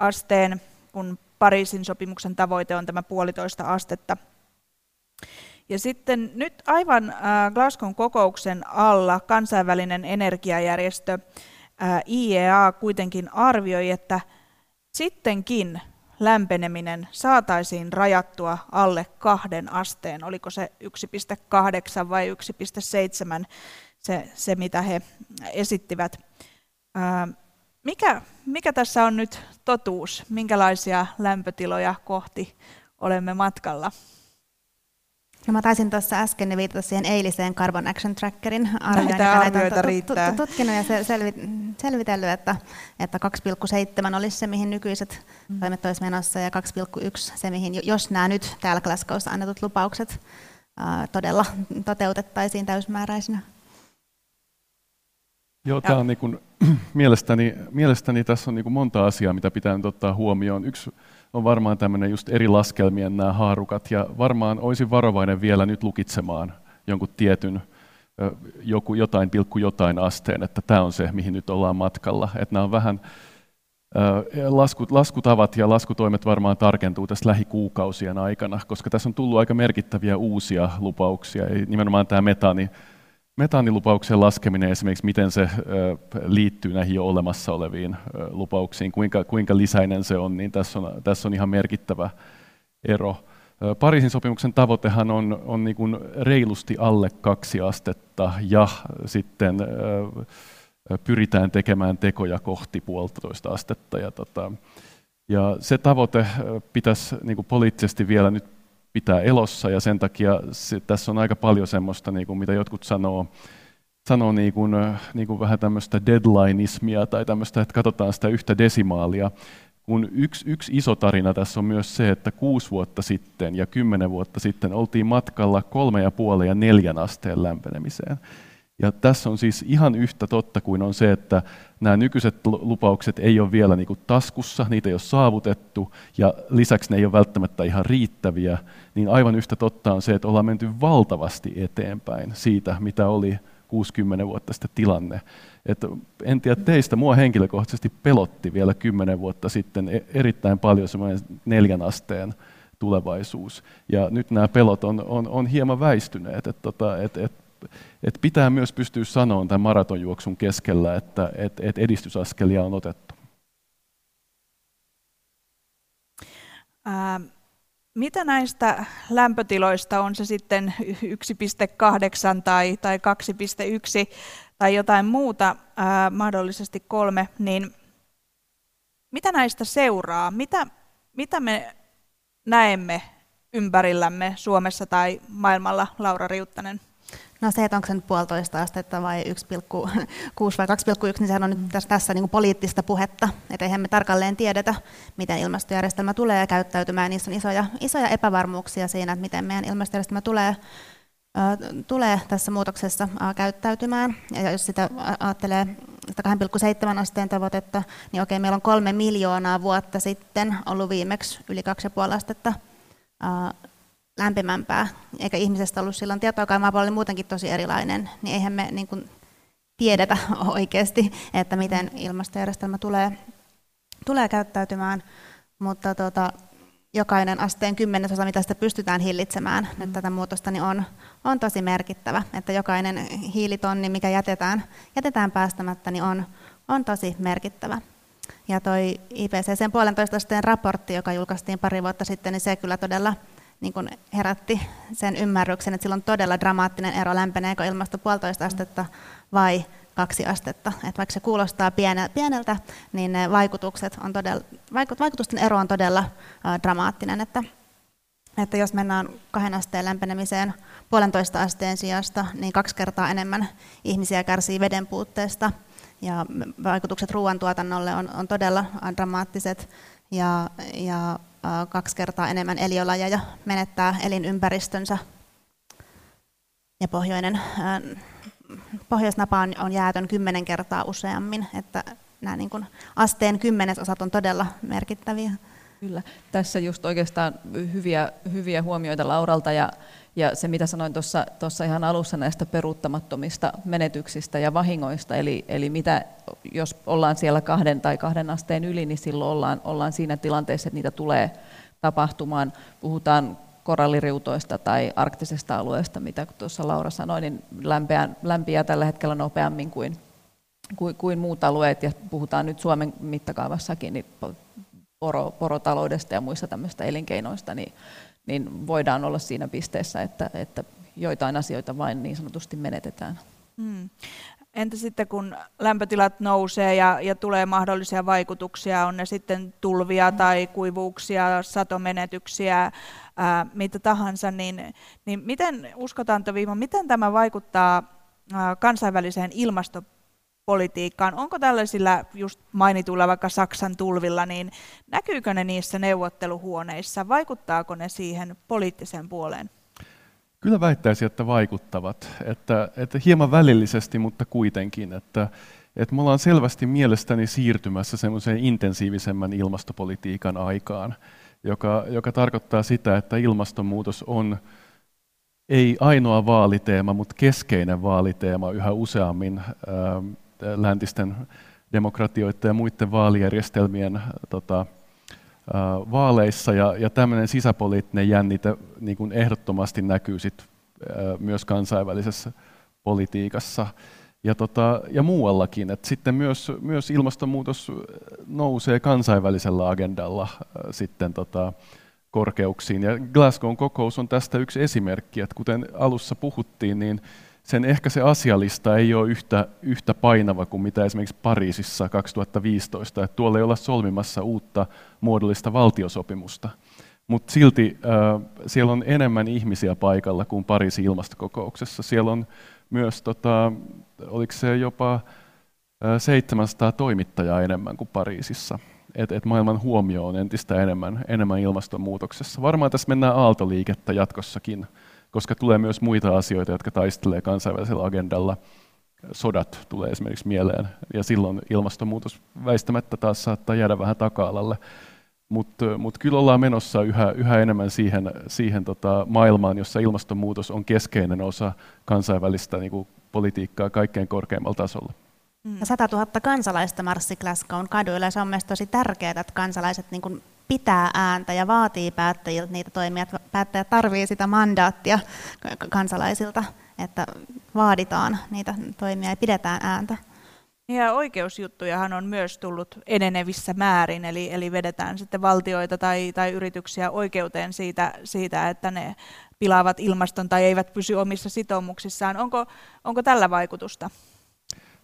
asteen, kun Pariisin sopimuksen tavoite on tämä puolitoista astetta. Ja sitten nyt aivan Glasgown kokouksen alla kansainvälinen energiajärjestö IEA kuitenkin arvioi, että sittenkin lämpeneminen saataisiin rajattua alle kahden asteen. Oliko se 1,8 vai 1,7 se, se, mitä he esittivät. Mikä, mikä tässä on nyt totuus? Minkälaisia lämpötiloja kohti olemme matkalla? No mä taisin tuossa äsken viitata siihen eiliseen Carbon Action Trackerin arvioon, näitä on tutkinut ja selvitellyt, että, että 2,7 olisi se, mihin nykyiset mm. toimet olisi menossa, ja 2,1 se, mihin, jos nämä nyt täällä Glasgowssa annetut lupaukset ää, todella toteutettaisiin täysmääräisinä. Joo, tämä on niin kuin, mielestäni, mielestäni tässä on niin kuin monta asiaa, mitä pitää nyt ottaa huomioon. Yksi on varmaan tämmöinen just eri laskelmien nämä haarukat, ja varmaan olisin varovainen vielä nyt lukitsemaan jonkun tietyn joku jotain pilkku jotain asteen, että tämä on se, mihin nyt ollaan matkalla. Että nämä on vähän, laskut, laskutavat ja laskutoimet varmaan tarkentuu tässä lähikuukausien aikana, koska tässä on tullut aika merkittäviä uusia lupauksia. Nimenomaan tämä metaani, metaanilupauksien laskeminen esimerkiksi, miten se liittyy näihin jo olemassa oleviin lupauksiin, kuinka, kuinka lisäinen se on, niin tässä on, tässä on ihan merkittävä ero. Pariisin sopimuksen tavoitehan on, on niin kuin reilusti alle kaksi astetta ja sitten pyritään tekemään tekoja kohti puolitoista astetta. Ja, tota, ja se tavoite pitäisi niin kuin poliittisesti vielä nyt pitää elossa ja sen takia se, tässä on aika paljon semmoista, niin kuin mitä jotkut sanoo, sanoo niin kuin, niin kuin vähän tämmöistä deadlineismia tai tämmöistä, että katsotaan sitä yhtä desimaalia, kun yksi, yksi iso tarina tässä on myös se, että kuusi vuotta sitten ja kymmenen vuotta sitten oltiin matkalla kolme ja puoli ja neljän asteen lämpenemiseen. Ja tässä on siis ihan yhtä totta kuin on se, että nämä nykyiset lupaukset ei ole vielä niin kuin taskussa, niitä ei ole saavutettu, ja lisäksi ne ei ole välttämättä ihan riittäviä, niin aivan yhtä totta on se, että ollaan menty valtavasti eteenpäin siitä, mitä oli 60 vuotta sitten tilanne. Et en tiedä teistä, mua henkilökohtaisesti pelotti vielä kymmenen vuotta sitten e- erittäin paljon semmoinen neljän asteen tulevaisuus. Ja nyt nämä pelot on, on, on hieman väistyneet. Et tota, et, et, et pitää myös pystyä sanomaan tämän maratonjuoksun keskellä, että et, edistysaskelia on otettu. Ähm mitä näistä lämpötiloista, on se sitten 1,8 tai, tai 2,1 tai jotain muuta, ää, mahdollisesti kolme, niin mitä näistä seuraa? Mitä, mitä me näemme ympärillämme Suomessa tai maailmalla, Laura Riuttanen? No se, että onko se nyt puolitoista astetta vai 1,6 vai 2,1, niin sehän on nyt tässä, tässä niin kuin poliittista puhetta. Että eihän me tarkalleen tiedetä, miten ilmastojärjestelmä tulee käyttäytymään. Niissä on isoja, isoja epävarmuuksia siinä, että miten meidän ilmastojärjestelmä tulee, tulee tässä muutoksessa käyttäytymään. Ja jos sitä ajattelee sitä 2,7 asteen tavoitetta, niin okei, meillä on kolme miljoonaa vuotta sitten ollut viimeksi yli 2,5 astetta lämpimämpää, eikä ihmisestä ollut silloin tietoakaan, maapallo oli muutenkin tosi erilainen, niin eihän me niin kuin tiedetä oikeasti, että miten ilmastojärjestelmä tulee, tulee käyttäytymään, mutta tota, jokainen asteen kymmenesosa, mitä sitä pystytään hillitsemään mm. nyt tätä muutosta, niin on, on tosi merkittävä, että jokainen hiilitonni, mikä jätetään, jätetään päästämättä, niin on, on tosi merkittävä. Ja toi IPCCn puolentoista asteen raportti, joka julkaistiin pari vuotta sitten, niin se kyllä todella niin kuin herätti sen ymmärryksen, että sillä on todella dramaattinen ero, lämpeneekö ilmasto puolitoista astetta vai kaksi astetta. Että vaikka se kuulostaa pieneltä, niin ne vaikutukset on todella, vaikutusten ero on todella dramaattinen. Että, että jos mennään kahden asteen lämpenemiseen puolentoista asteen sijasta, niin kaksi kertaa enemmän ihmisiä kärsii veden puutteesta. Ja vaikutukset ruoantuotannolle on, on todella dramaattiset. Ja, ja kaksi kertaa enemmän eliölajeja menettää elinympäristönsä. Ja pohjoinen, pohjoisnapa on, on jäätön kymmenen kertaa useammin, että nämä niin kuin asteen kymmenesosat on todella merkittäviä. Kyllä. Tässä just oikeastaan hyviä, hyviä huomioita Lauralta ja, ja se mitä sanoin tuossa ihan alussa näistä peruuttamattomista menetyksistä ja vahingoista, eli, eli mitä jos ollaan siellä kahden tai kahden asteen yli, niin silloin ollaan, ollaan siinä tilanteessa, että niitä tulee tapahtumaan. Puhutaan koralliriutoista tai arktisesta alueesta, mitä tuossa Laura sanoi, niin lämpeää, lämpiää tällä hetkellä nopeammin kuin, kuin, kuin muut alueet, ja puhutaan nyt Suomen mittakaavassakin niin poro, porotaloudesta ja muista tämmöistä elinkeinoista, niin, niin voidaan olla siinä pisteessä, että, että joitain asioita vain niin sanotusti menetetään. Hmm. Entä sitten kun lämpötilat nousee ja, ja tulee mahdollisia vaikutuksia, on ne sitten tulvia tai kuivuuksia, satomenetyksiä, ää, mitä tahansa, niin, niin miten, uskotaan Viima, miten tämä vaikuttaa ää, kansainväliseen ilmastopolitiikkaan? Onko tällaisilla just mainituilla vaikka Saksan tulvilla, niin näkyykö ne niissä neuvotteluhuoneissa, vaikuttaako ne siihen poliittiseen puoleen? Kyllä väittäisin, että vaikuttavat. Että, että hieman välillisesti, mutta kuitenkin. Että, Et me ollaan selvästi mielestäni siirtymässä semmoiseen intensiivisemmän ilmastopolitiikan aikaan, joka, joka tarkoittaa sitä, että ilmastonmuutos on ei ainoa vaaliteema, mutta keskeinen vaaliteema yhä useammin ää, läntisten demokratioiden ja muiden vaalijärjestelmien tota, vaaleissa. Ja, ja tämmöinen sisäpoliittinen jännite niin kuin ehdottomasti näkyy sit, myös kansainvälisessä politiikassa ja, tota, ja muuallakin. Et sitten myös, myös ilmastonmuutos nousee kansainvälisellä agendalla sitten tota, korkeuksiin. Ja Glasgown kokous on tästä yksi esimerkki, että kuten alussa puhuttiin, niin sen ehkä se asialista ei ole yhtä, yhtä painava kuin mitä esimerkiksi Pariisissa 2015, että tuolla ei olla solmimassa uutta muodollista valtiosopimusta. Mutta silti äh, siellä on enemmän ihmisiä paikalla kuin Pariisin ilmastokokouksessa. Siellä on myös, tota, oliko se jopa 700 toimittajaa enemmän kuin Pariisissa. Et, et maailman huomio on entistä enemmän, enemmän ilmastonmuutoksessa. Varmaan tässä mennään aaltoliikettä jatkossakin, koska tulee myös muita asioita, jotka taistelee kansainvälisellä agendalla. Sodat tulee esimerkiksi mieleen, ja silloin ilmastonmuutos väistämättä taas saattaa jäädä vähän taka-alalle. Mutta mut kyllä ollaan menossa yhä, yhä enemmän siihen, siihen tota maailmaan, jossa ilmastonmuutos on keskeinen osa kansainvälistä niin politiikkaa kaikkein korkeimmalla tasolla. Mm. Ja 100 000 kansalaista marssi Glasgown kaduilla. Se on myös tosi tärkeää, että kansalaiset niin pitää ääntä ja vaatii päättäjiltä niitä toimia. Päättäjät tarvitsevat sitä mandaattia kansalaisilta, että vaaditaan niitä toimia ja pidetään ääntä. Ja oikeusjuttujahan on myös tullut enenevissä määrin, eli, eli vedetään sitten valtioita tai, tai yrityksiä oikeuteen siitä, siitä, että ne pilaavat ilmaston tai eivät pysy omissa sitoumuksissaan. Onko, onko tällä vaikutusta?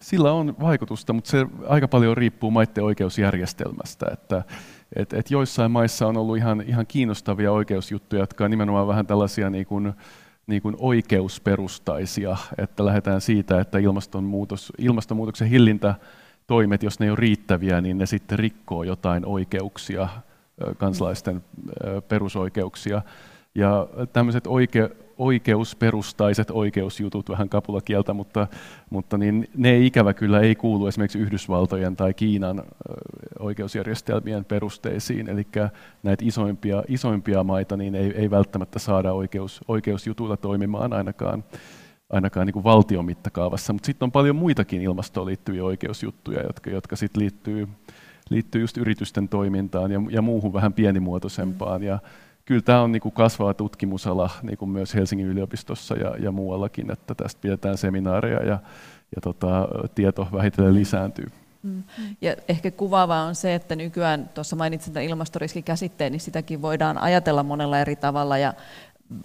Sillä on vaikutusta, mutta se aika paljon riippuu maiden oikeusjärjestelmästä. Että, et, et joissain maissa on ollut ihan, ihan kiinnostavia oikeusjuttuja, jotka on nimenomaan vähän tällaisia niin kuin, niin kuin oikeusperustaisia, että lähdetään siitä, että ilmastonmuutos, ilmastonmuutoksen hillintätoimet, jos ne ei ole riittäviä, niin ne sitten rikkoo jotain oikeuksia, kansalaisten perusoikeuksia. Ja tämmöiset oike, oikeusperustaiset oikeusjutut, vähän kapulakieltä, mutta, mutta niin ne ikävä kyllä ei kuulu esimerkiksi Yhdysvaltojen tai Kiinan oikeusjärjestelmien perusteisiin, eli näitä isoimpia, isoimpia maita niin ei, ei välttämättä saada oikeus, oikeusjutuilla toimimaan ainakaan, ainakaan niin kuin valtion mittakaavassa, mutta sitten on paljon muitakin ilmastoon liittyviä oikeusjuttuja, jotka, jotka sitten liittyy, liittyy just yritysten toimintaan ja, ja muuhun vähän pienimuotoisempaan. Ja, kyllä tämä on niin kuin kasvava tutkimusala niin kuin myös Helsingin yliopistossa ja, ja muuallakin, että tästä pidetään seminaareja ja, ja tota, tieto vähitellen lisääntyy. Mm. Ja ehkä kuvaavaa on se, että nykyään tuossa mainitsin tämän ilmastoriskikäsitteen, niin sitäkin voidaan ajatella monella eri tavalla ja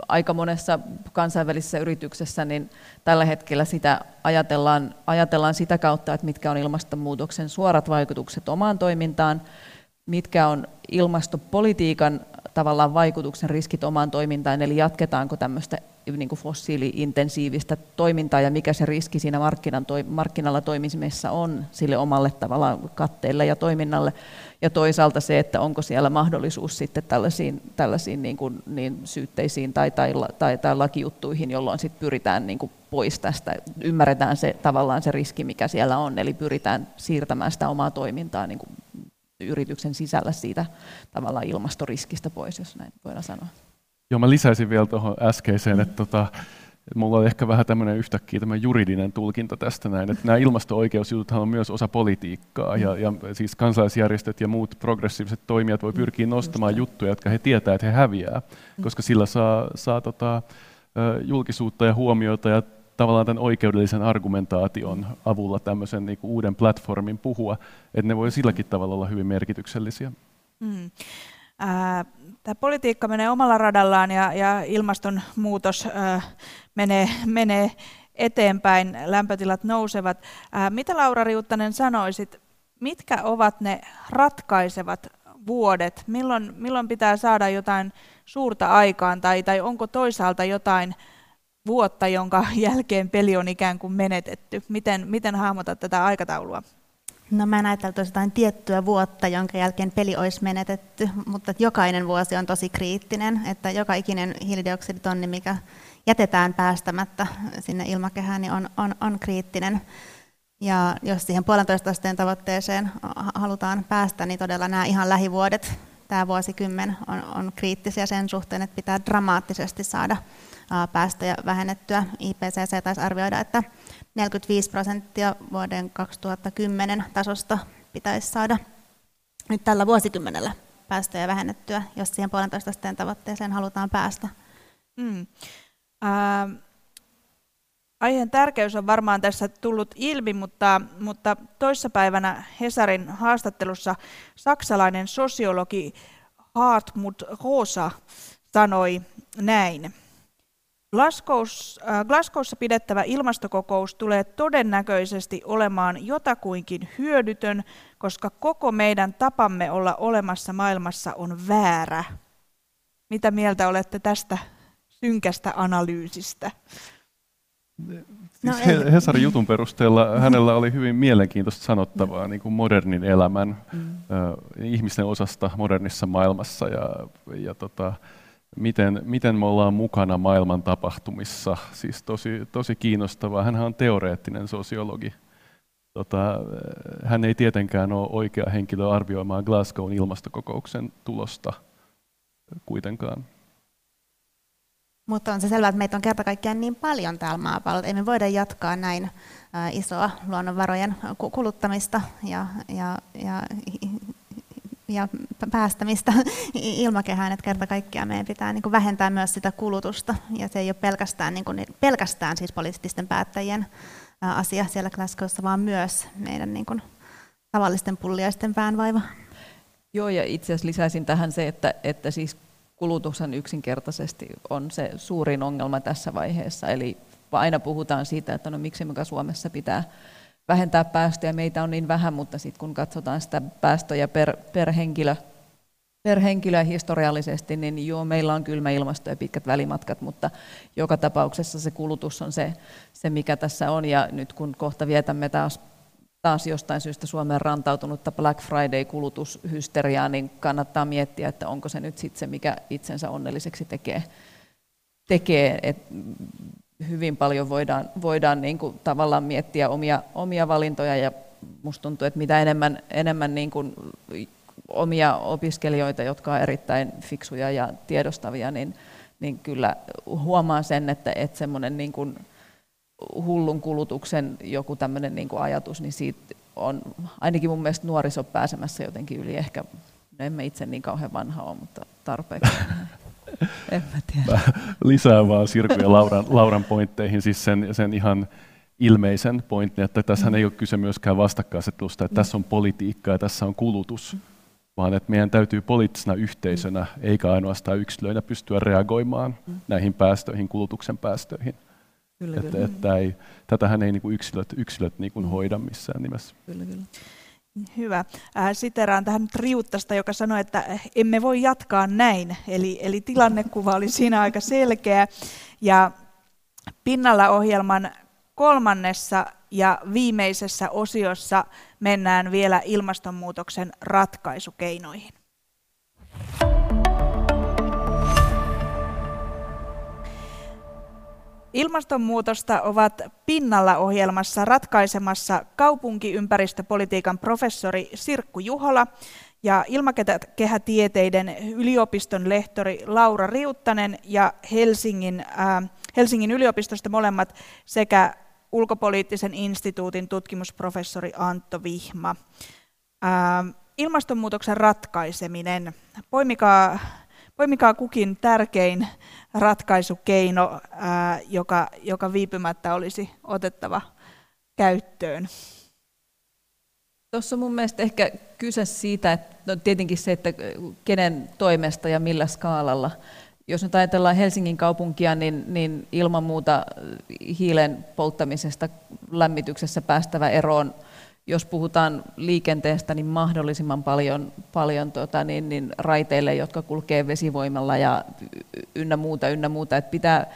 aika monessa kansainvälisessä yrityksessä niin tällä hetkellä sitä ajatellaan, ajatellaan sitä kautta, että mitkä on ilmastonmuutoksen suorat vaikutukset omaan toimintaan, mitkä on ilmastopolitiikan tavallaan vaikutuksen riskit omaan toimintaan, eli jatketaanko tämmöistä niin kuin fossiili-intensiivistä toimintaa ja mikä se riski siinä markkinan toi, markkinalla toimimisessa on sille omalle tavallaan katteelle ja toiminnalle. Ja toisaalta se, että onko siellä mahdollisuus sitten tällaisiin, tällaisiin niin kuin, niin syytteisiin tai, tai, tai, tai lakijuttuihin, jolloin sitten pyritään niin kuin pois tästä, ymmärretään se tavallaan se riski, mikä siellä on, eli pyritään siirtämään sitä omaa toimintaa niin kuin yrityksen sisällä siitä tavallaan ilmastoriskistä pois, jos näin voidaan sanoa. Joo, mä lisäisin vielä tuohon äskeiseen, että tota, että mulla on ehkä vähän tämmöinen yhtäkkiä tämmöinen juridinen tulkinta tästä näin, että nämä ilmasto-oikeusjututhan on myös osa politiikkaa, ja, ja siis kansalaisjärjestöt ja muut progressiiviset toimijat voi pyrkiä nostamaan juttuja, jotka he tietää, että he häviää, koska sillä saa, saa tota, julkisuutta ja huomiota ja tavallaan tämän oikeudellisen argumentaation avulla tämmöisen niin kuin uuden platformin puhua, että ne voi silläkin tavalla olla hyvin merkityksellisiä. Mm. Tämä politiikka menee omalla radallaan ja, ja ilmastonmuutos ää, menee, menee eteenpäin, lämpötilat nousevat. Ää, mitä Laura Riuttanen sanoisit, mitkä ovat ne ratkaisevat vuodet, milloin, milloin pitää saada jotain suurta aikaan tai, tai onko toisaalta jotain vuotta, jonka jälkeen peli on ikään kuin menetetty? Miten, miten hahmotat tätä aikataulua? No mä en ajatellut jotain tiettyä vuotta, jonka jälkeen peli olisi menetetty, mutta jokainen vuosi on tosi kriittinen, että joka ikinen hiilidioksiditonni, mikä jätetään päästämättä sinne ilmakehään, niin on, on, on kriittinen. Ja jos siihen puolentoista asteen tavoitteeseen halutaan päästä, niin todella nämä ihan lähivuodet, tämä vuosikymmen on, on kriittisiä sen suhteen, että pitää dramaattisesti saada päästöjä vähennettyä. IPCC taisi arvioida, että 45 prosenttia vuoden 2010 tasosta pitäisi saada nyt tällä vuosikymmenellä päästöjä vähennettyä, jos siihen puolentoista asteen tavoitteeseen halutaan päästä. Mm. Ähm Aiheen tärkeys on varmaan tässä tullut ilmi, mutta, mutta toissapäivänä Hesarin haastattelussa saksalainen sosiologi Hartmut Rosa sanoi näin. Glasgow's, äh, Glasgowssa pidettävä ilmastokokous tulee todennäköisesti olemaan jotakuinkin hyödytön, koska koko meidän tapamme olla olemassa maailmassa on väärä. Mitä mieltä olette tästä synkästä analyysistä? No siis Hesarin jutun perusteella hänellä oli hyvin mielenkiintoista sanottavaa niin kuin modernin elämän mm. äh, ihmisten osasta modernissa maailmassa ja, ja tota, miten, miten me ollaan mukana maailman tapahtumissa. Siis tosi, tosi kiinnostavaa. Hän on teoreettinen sosiologi. Tota, hän ei tietenkään ole oikea henkilö arvioimaan Glasgown ilmastokokouksen tulosta kuitenkaan. Mutta on se selvää, että meitä on kerta kaikkiaan niin paljon täällä maapallolla, ei me voida jatkaa näin isoa luonnonvarojen kuluttamista ja, ja, ja, ja päästämistä ilmakehään, että kerta kaikkiaan meidän pitää niin kuin vähentää myös sitä kulutusta, ja se ei ole pelkästään, niin kuin, pelkästään siis poliittisten päättäjien asia siellä Glasgowssa, vaan myös meidän niin kuin, tavallisten pulliaisten päänvaiva. Joo, ja itse asiassa lisäisin tähän se, että, että siis kulutuksen yksinkertaisesti on se suurin ongelma tässä vaiheessa. Eli aina puhutaan siitä, että no miksi muka Suomessa pitää vähentää päästöjä, meitä on niin vähän, mutta sitten kun katsotaan sitä päästöjä per, per henkilö, per henkilö historiallisesti, niin joo, meillä on kylmä ilmasto ja pitkät välimatkat, mutta joka tapauksessa se kulutus on se, se mikä tässä on. Ja nyt kun kohta vietämme taas taas jostain syystä Suomeen rantautunutta Black Friday-kulutushysteriaa, niin kannattaa miettiä, että onko se nyt sitten se, mikä itsensä onnelliseksi tekee. tekee. Et hyvin paljon voidaan, voidaan niin kuin tavallaan miettiä omia, omia valintoja ja musta tuntuu, että mitä enemmän, enemmän niin kuin omia opiskelijoita, jotka ovat erittäin fiksuja ja tiedostavia, niin, niin kyllä huomaa sen, että, että semmoinen niin kuin hullun kulutuksen joku tämmöinen niin kuin ajatus, niin siitä on ainakin mun mielestä nuoriso pääsemässä jotenkin yli. Ehkä, no en mä itse niin kauhean vanha ole, mutta tarpeeksi. En mä tiedä. Lisää vaan Sirku ja Lauran, Lauran pointteihin siis sen, sen ihan ilmeisen pointin, että tässä ei ole kyse myöskään vastakkainasettelusta, että tässä on politiikka ja tässä on kulutus, vaan että meidän täytyy poliittisena yhteisönä, eikä ainoastaan yksilöinä, pystyä reagoimaan näihin päästöihin, kulutuksen päästöihin. Kyllä, että, kyllä. Että ei, tätähän ei niin kuin yksilöt, yksilöt niin kuin hoida missään nimessä. Kyllä, kyllä. Hyvä. Äh, siteraan tähän Riuttasta, joka sanoi, että emme voi jatkaa näin. Eli, eli tilannekuva oli siinä aika selkeä. Ja pinnalla ohjelman kolmannessa ja viimeisessä osiossa mennään vielä ilmastonmuutoksen ratkaisukeinoihin. Ilmastonmuutosta ovat pinnalla ohjelmassa ratkaisemassa kaupunkiympäristöpolitiikan professori Sirkku Juhola ja ilmakehätieteiden yliopiston lehtori Laura Riuttanen ja Helsingin, äh, Helsingin yliopistosta molemmat sekä ulkopoliittisen instituutin tutkimusprofessori Antto Vihma. Äh, ilmastonmuutoksen ratkaiseminen. Poimikaa poimikaa kukin tärkein ratkaisukeino, ää, joka, joka viipymättä olisi otettava käyttöön. Tuossa on mun mielestä ehkä kyse siitä, että no tietenkin se, että kenen toimesta ja millä skaalalla. Jos nyt ajatellaan Helsingin kaupunkia, niin, niin ilman muuta hiilen polttamisesta lämmityksessä päästävä eroon – jos puhutaan liikenteestä, niin mahdollisimman paljon, paljon tota, niin, niin raiteille, jotka kulkee vesivoimalla ja ynnä muuta, ynnä muuta. Et pitää,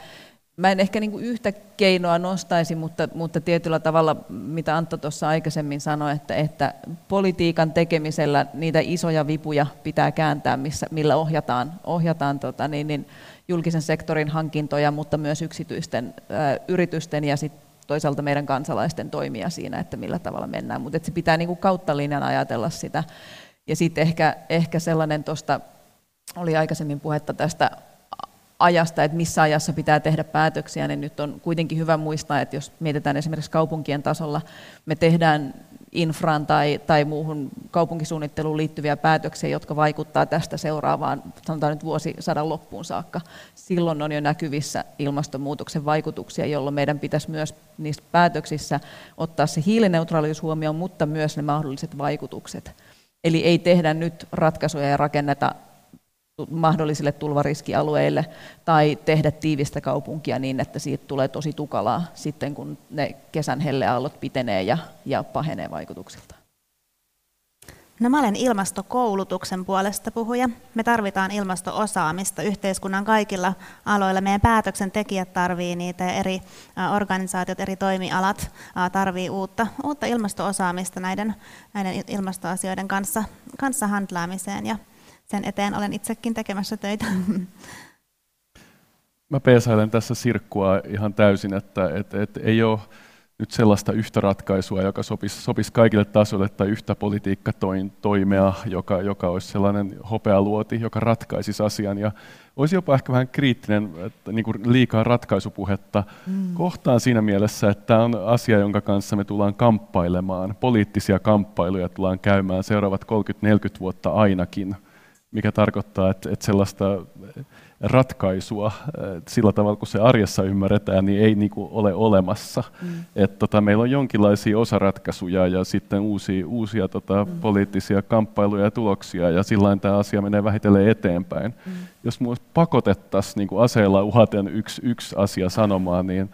mä en ehkä niin yhtä keinoa nostaisi, mutta, mutta tietyllä tavalla, mitä Antto tuossa aikaisemmin sanoi, että, että politiikan tekemisellä niitä isoja vipuja pitää kääntää, missä, millä ohjataan, ohjataan tota, niin, niin, julkisen sektorin hankintoja, mutta myös yksityisten ää, yritysten ja sit toisaalta meidän kansalaisten toimia siinä, että millä tavalla mennään, mutta se pitää niin kuin kautta linjan ajatella sitä. Ja sitten ehkä, ehkä sellainen tuosta, oli aikaisemmin puhetta tästä ajasta, että missä ajassa pitää tehdä päätöksiä, niin nyt on kuitenkin hyvä muistaa, että jos mietitään esimerkiksi kaupunkien tasolla, me tehdään infraan tai, tai muuhun kaupunkisuunnitteluun liittyviä päätöksiä, jotka vaikuttaa tästä seuraavaan, sanotaan nyt vuosisadan loppuun saakka. Silloin on jo näkyvissä ilmastonmuutoksen vaikutuksia, jolloin meidän pitäisi myös niissä päätöksissä ottaa se hiilineutraalius huomioon, mutta myös ne mahdolliset vaikutukset. Eli ei tehdä nyt ratkaisuja ja rakenneta mahdollisille tulvariskialueille tai tehdä tiivistä kaupunkia niin, että siitä tulee tosi tukalaa sitten, kun ne kesän helleaallot pitenee ja, ja pahenee vaikutuksilta. No mä olen ilmastokoulutuksen puolesta puhuja. Me tarvitaan ilmastoosaamista yhteiskunnan kaikilla aloilla. Meidän päätöksentekijät tarvii niitä ja eri organisaatiot, eri toimialat tarvii uutta, uutta ilmastoosaamista näiden, näiden ilmastoasioiden kanssa, kanssa handlaamiseen. Ja sen eteen olen itsekin tekemässä töitä. Mä peesailen tässä sirkkua ihan täysin, että et, et ei ole nyt sellaista yhtä ratkaisua, joka sopisi, sopisi kaikille tasoille, tai yhtä politiikkatoimea, joka, joka olisi sellainen hopealuoti, joka ratkaisisi asian. Ja olisi jopa ehkä vähän kriittinen, että niin kuin liikaa ratkaisupuhetta mm. kohtaan siinä mielessä, että tämä on asia, jonka kanssa me tullaan kamppailemaan. Poliittisia kamppailuja tullaan käymään seuraavat 30-40 vuotta ainakin mikä tarkoittaa, että, että sellaista ratkaisua sillä tavalla, kun se arjessa ymmärretään, niin ei niin kuin ole olemassa. Mm. Että tota, meillä on jonkinlaisia osaratkaisuja ja sitten uusia, uusia tota, mm. poliittisia kamppailuja ja tuloksia, ja sillä tämä asia menee vähitellen eteenpäin. Mm. Jos minua pakotettaisiin niin kuin aseella uhaten yksi, yksi asia sanomaan, niin,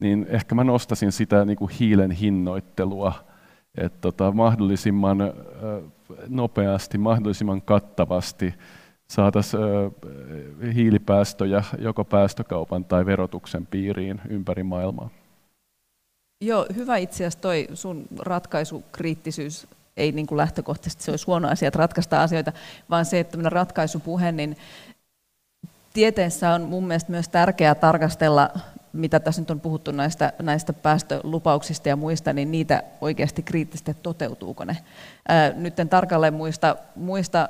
niin ehkä mä nostasin sitä niin kuin hiilen hinnoittelua, että tota, mahdollisimman nopeasti, mahdollisimman kattavasti saataisiin hiilipäästöjä joko päästökaupan tai verotuksen piiriin ympäri maailmaa. Joo, hyvä itse asiassa toi sun ratkaisukriittisyys ei niin kuin lähtökohtaisesti se olisi huono asia, että ratkaista asioita, vaan se, että ratkaisupuhe, niin tieteessä on mun mielestä myös tärkeää tarkastella mitä tässä nyt on puhuttu näistä, näistä päästölupauksista ja muista, niin niitä oikeasti kriittisesti, toteutuuko ne. Nyt en tarkalleen muista, muista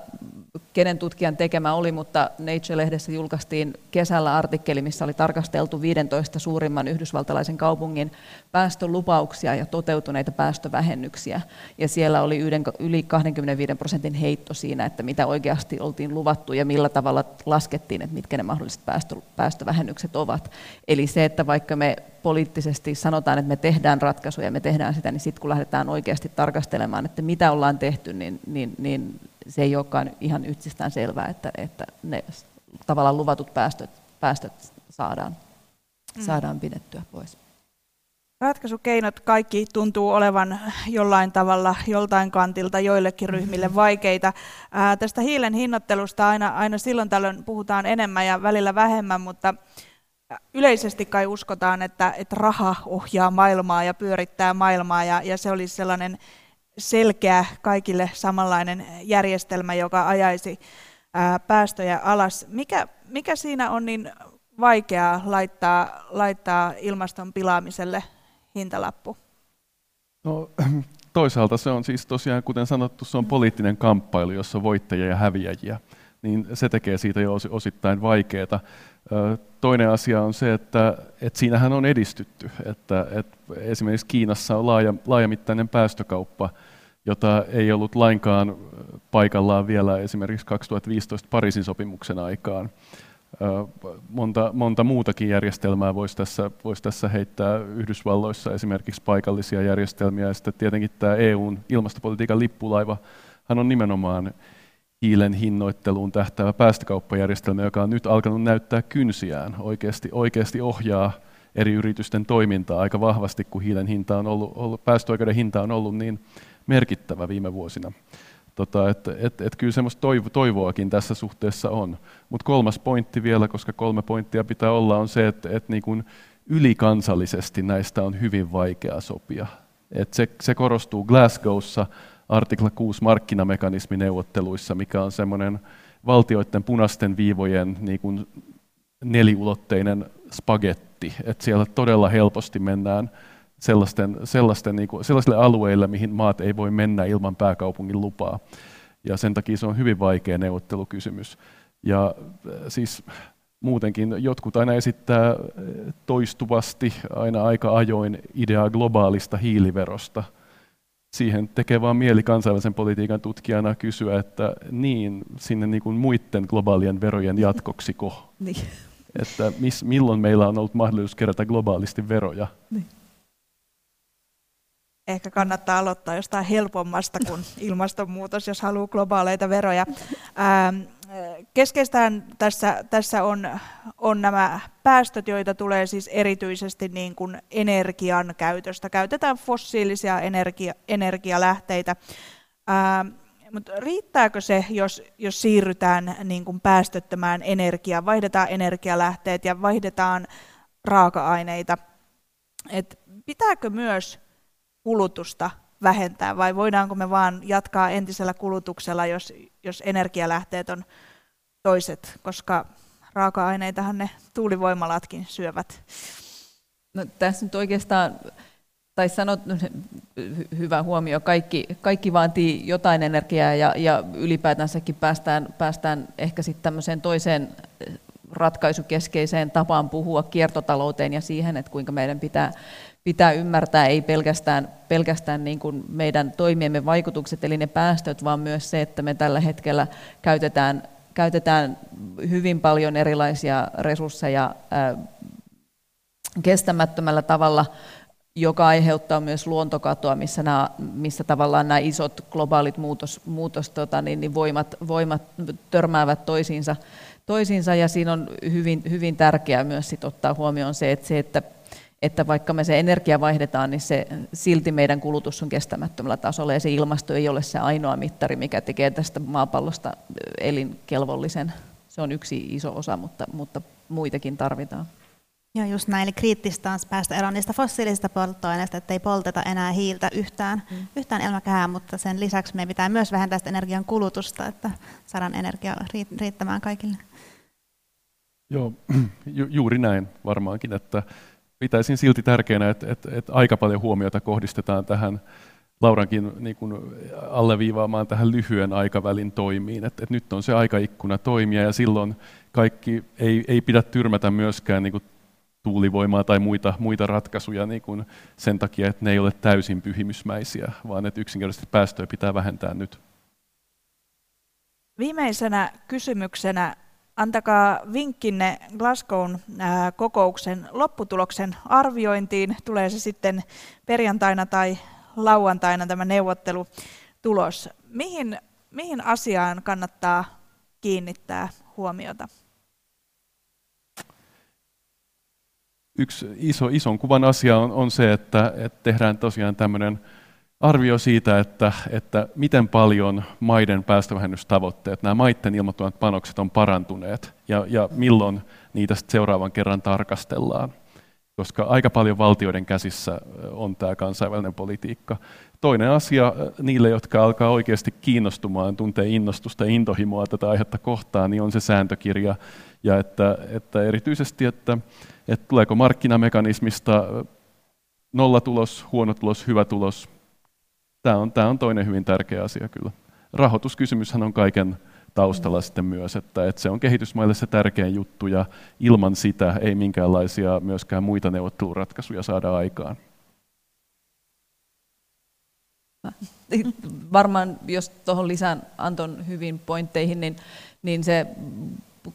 kenen tutkijan tekemä oli, mutta Nature-lehdessä julkaistiin kesällä artikkeli, missä oli tarkasteltu 15 suurimman yhdysvaltalaisen kaupungin päästölupauksia ja toteutuneita päästövähennyksiä. Ja siellä oli yli 25 prosentin heitto siinä, että mitä oikeasti oltiin luvattu ja millä tavalla laskettiin, että mitkä ne mahdolliset päästövähennykset ovat. Eli se, että vaikka me poliittisesti sanotaan, että me tehdään ratkaisuja, me tehdään sitä, niin sitten kun lähdetään oikeasti tarkastelemaan, että mitä ollaan tehty, niin, niin, niin se ei olekaan ihan yksistään selvää, että, että ne tavallaan luvatut päästöt, päästöt saadaan, mm. saadaan pidettyä pois. Ratkaisukeinot kaikki tuntuu olevan jollain tavalla, joltain kantilta, joillekin ryhmille vaikeita. Ää, tästä hiilen hinnoittelusta aina, aina silloin tällöin puhutaan enemmän ja välillä vähemmän, mutta yleisesti kai uskotaan, että, että raha ohjaa maailmaa ja pyörittää maailmaa ja, ja se olisi sellainen selkeä kaikille samanlainen järjestelmä, joka ajaisi ää, päästöjä alas. Mikä, mikä siinä on niin vaikeaa laittaa, laittaa ilmaston pilaamiselle hintalappu? No, toisaalta se on siis tosiaan, kuten sanottu, se on poliittinen kamppailu, jossa on voittajia ja häviäjiä. Niin se tekee siitä jo osittain vaikeaa. Toinen asia on se, että, että siinähän on edistytty. Että, että esimerkiksi Kiinassa on laaja, laajamittainen päästökauppa, jota ei ollut lainkaan paikallaan vielä esimerkiksi 2015 Pariisin sopimuksen aikaan. Monta, monta muutakin järjestelmää voisi tässä, voisi tässä heittää Yhdysvalloissa, esimerkiksi paikallisia järjestelmiä. Ja sitten tietenkin tämä EUn ilmastopolitiikan lippulaiva hän on nimenomaan hiilen hinnoitteluun tähtäävä päästökauppajärjestelmä, joka on nyt alkanut näyttää kynsiään, oikeasti, oikeasti ohjaa eri yritysten toimintaa aika vahvasti, kun hiilen hinta on ollut, ollut päästöoikeuden hinta on ollut niin merkittävä viime vuosina. Tota, et, et, et kyllä semmoista toivo, toivoakin tässä suhteessa on. Mutta kolmas pointti vielä, koska kolme pointtia pitää olla, on se, että et niin kun ylikansallisesti näistä on hyvin vaikea sopia. Et se, se korostuu Glasgowssa, artikla 6 markkinamekanismineuvotteluissa, mikä on semmoinen valtioiden punaisten viivojen niin kuin neliulotteinen spagetti, että siellä todella helposti mennään, sellaisten, sellaisten, niin kuin, sellaisille alueille, mihin maat ei voi mennä ilman pääkaupungin lupaa. Ja sen takia se on hyvin vaikea neuvottelukysymys. Ja siis muutenkin jotkut aina esittää toistuvasti aina aika ajoin ideaa globaalista hiiliverosta – siihen tekee vaan mieli kansainvälisen politiikan tutkijana kysyä, että niin, sinne niin kuin muiden globaalien verojen jatkoksiko? niin. Että miss, milloin meillä on ollut mahdollisuus kerätä globaalisti veroja? Niin. Ehkä kannattaa aloittaa jostain helpommasta kuin ilmastonmuutos, jos haluaa globaaleita veroja. Ähm, keskeistään tässä, tässä on, on nämä päästöt, joita tulee siis erityisesti niin kuin energian käytöstä. Käytetään fossiilisia energia, energialähteitä. Ää, mutta riittääkö se, jos, jos siirrytään niin kuin päästöttömään energiaan, vaihdetaan energialähteet ja vaihdetaan raaka-aineita? Et pitääkö myös kulutusta vähentää vai voidaanko me vaan jatkaa entisellä kulutuksella, jos, jos energialähteet on toiset, koska raaka-aineitahan ne tuulivoimalatkin syövät. No, tässä nyt oikeastaan, tai sanot, no, hyvä huomio, kaikki, kaikki vaatii jotain energiaa ja, ja ylipäätänsäkin päästään, päästään ehkä sitten tämmöiseen toiseen ratkaisukeskeiseen tapaan puhua kiertotalouteen ja siihen, että kuinka meidän pitää pitää ymmärtää ei pelkästään, pelkästään niin kuin meidän toimiemme vaikutukset, eli ne päästöt, vaan myös se, että me tällä hetkellä käytetään, käytetään hyvin paljon erilaisia resursseja kestämättömällä tavalla, joka aiheuttaa myös luontokatoa, missä, nämä, missä tavallaan nämä isot globaalit muutos, muutos tota, niin, niin voimat, voimat törmäävät toisiinsa, toisiinsa, ja siinä on hyvin, hyvin tärkeää myös sit ottaa huomioon se, että, se, että että vaikka me se energia vaihdetaan, niin se, silti meidän kulutus on kestämättömällä tasolla ja se ilmasto ei ole se ainoa mittari, mikä tekee tästä maapallosta elinkelvollisen. Se on yksi iso osa, mutta, mutta muitakin tarvitaan. Joo, just näin. Eli kriittistä on päästä eroon niistä fossiilisista polttoaineista, että ei polteta enää hiiltä yhtään, mm. yhtään elämäkään, mutta sen lisäksi meidän pitää myös vähentää sitä energian kulutusta, että saadaan energia riittämään kaikille. Joo, ju- juuri näin varmaankin, että pitäisin silti tärkeänä, että, että, että aika paljon huomiota kohdistetaan tähän Laurankin niin kuin alleviivaamaan tähän lyhyen aikavälin toimiin. Että, että nyt on se aikaikkuna toimia ja silloin kaikki ei, ei pidä tyrmätä myöskään niin kuin tuulivoimaa tai muita, muita ratkaisuja niin kuin sen takia, että ne ei ole täysin pyhimysmäisiä, vaan että yksinkertaisesti päästöjä pitää vähentää nyt. Viimeisenä kysymyksenä Antakaa vinkkinne Glasgown kokouksen lopputuloksen arviointiin. Tulee se sitten perjantaina tai lauantaina tämä neuvottelutulos. Mihin, mihin asiaan kannattaa kiinnittää huomiota? Yksi iso, ison kuvan asia on, on se, että, että tehdään tosiaan tämmöinen arvio siitä, että, että miten paljon maiden päästövähennystavoitteet, nämä maiden ilmoittamat panokset on parantuneet ja, ja milloin niitä seuraavan kerran tarkastellaan. Koska aika paljon valtioiden käsissä on tämä kansainvälinen politiikka. Toinen asia niille, jotka alkaa oikeasti kiinnostumaan, tuntee innostusta ja intohimoa tätä aihetta kohtaan, niin on se sääntökirja. Ja että, että erityisesti, että, että tuleeko markkinamekanismista nollatulos, huono tulos, hyvä tulos, Tämä on, tämä on toinen hyvin tärkeä asia kyllä. Rahoituskysymyshän on kaiken taustalla sitten myös, että, että se on kehitysmaille se tärkein juttu ja ilman sitä ei minkäänlaisia myöskään muita neuvotteluratkaisuja saada aikaan. Varmaan, jos tuohon lisään Anton hyvin pointteihin, niin, niin se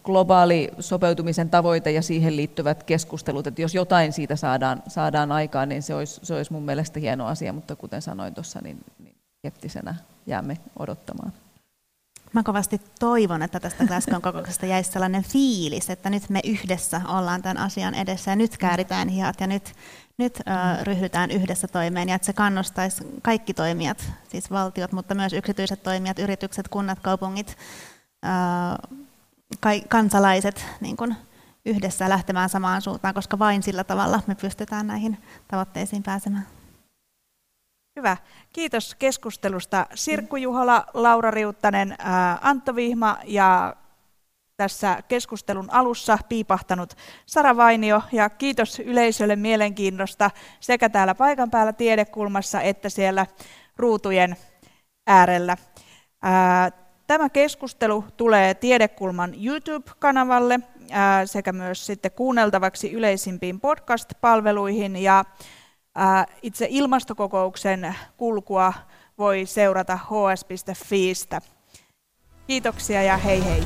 globaali sopeutumisen tavoite ja siihen liittyvät keskustelut, että jos jotain siitä saadaan, saadaan aikaan, niin se olisi, se olisi mun mielestä hieno asia, mutta kuten sanoin tuossa, niin, niin skeptisenä jäämme odottamaan. Mä kovasti toivon, että tästä Glasgown kokouksesta jäisi sellainen fiilis, että nyt me yhdessä ollaan tämän asian edessä ja nyt kääritään hihat ja nyt, nyt ryhdytään yhdessä toimeen ja että se kannustaisi kaikki toimijat, siis valtiot, mutta myös yksityiset toimijat, yritykset, kunnat, kaupungit, kansalaiset niin kuin yhdessä lähtemään samaan suuntaan, koska vain sillä tavalla me pystytään näihin tavoitteisiin pääsemään. Hyvä. Kiitos keskustelusta Sirkku Juhola, Laura Riuttanen, Antto Vihma ja tässä keskustelun alussa piipahtanut Sara Vainio ja kiitos yleisölle mielenkiinnosta sekä täällä paikan päällä tiedekulmassa että siellä ruutujen äärellä. Tämä keskustelu tulee Tiedekulman YouTube-kanavalle sekä myös sitten kuunneltavaksi yleisimpiin podcast-palveluihin ja itse ilmastokokouksen kulkua voi seurata hs.fiistä. Kiitoksia ja hei hei!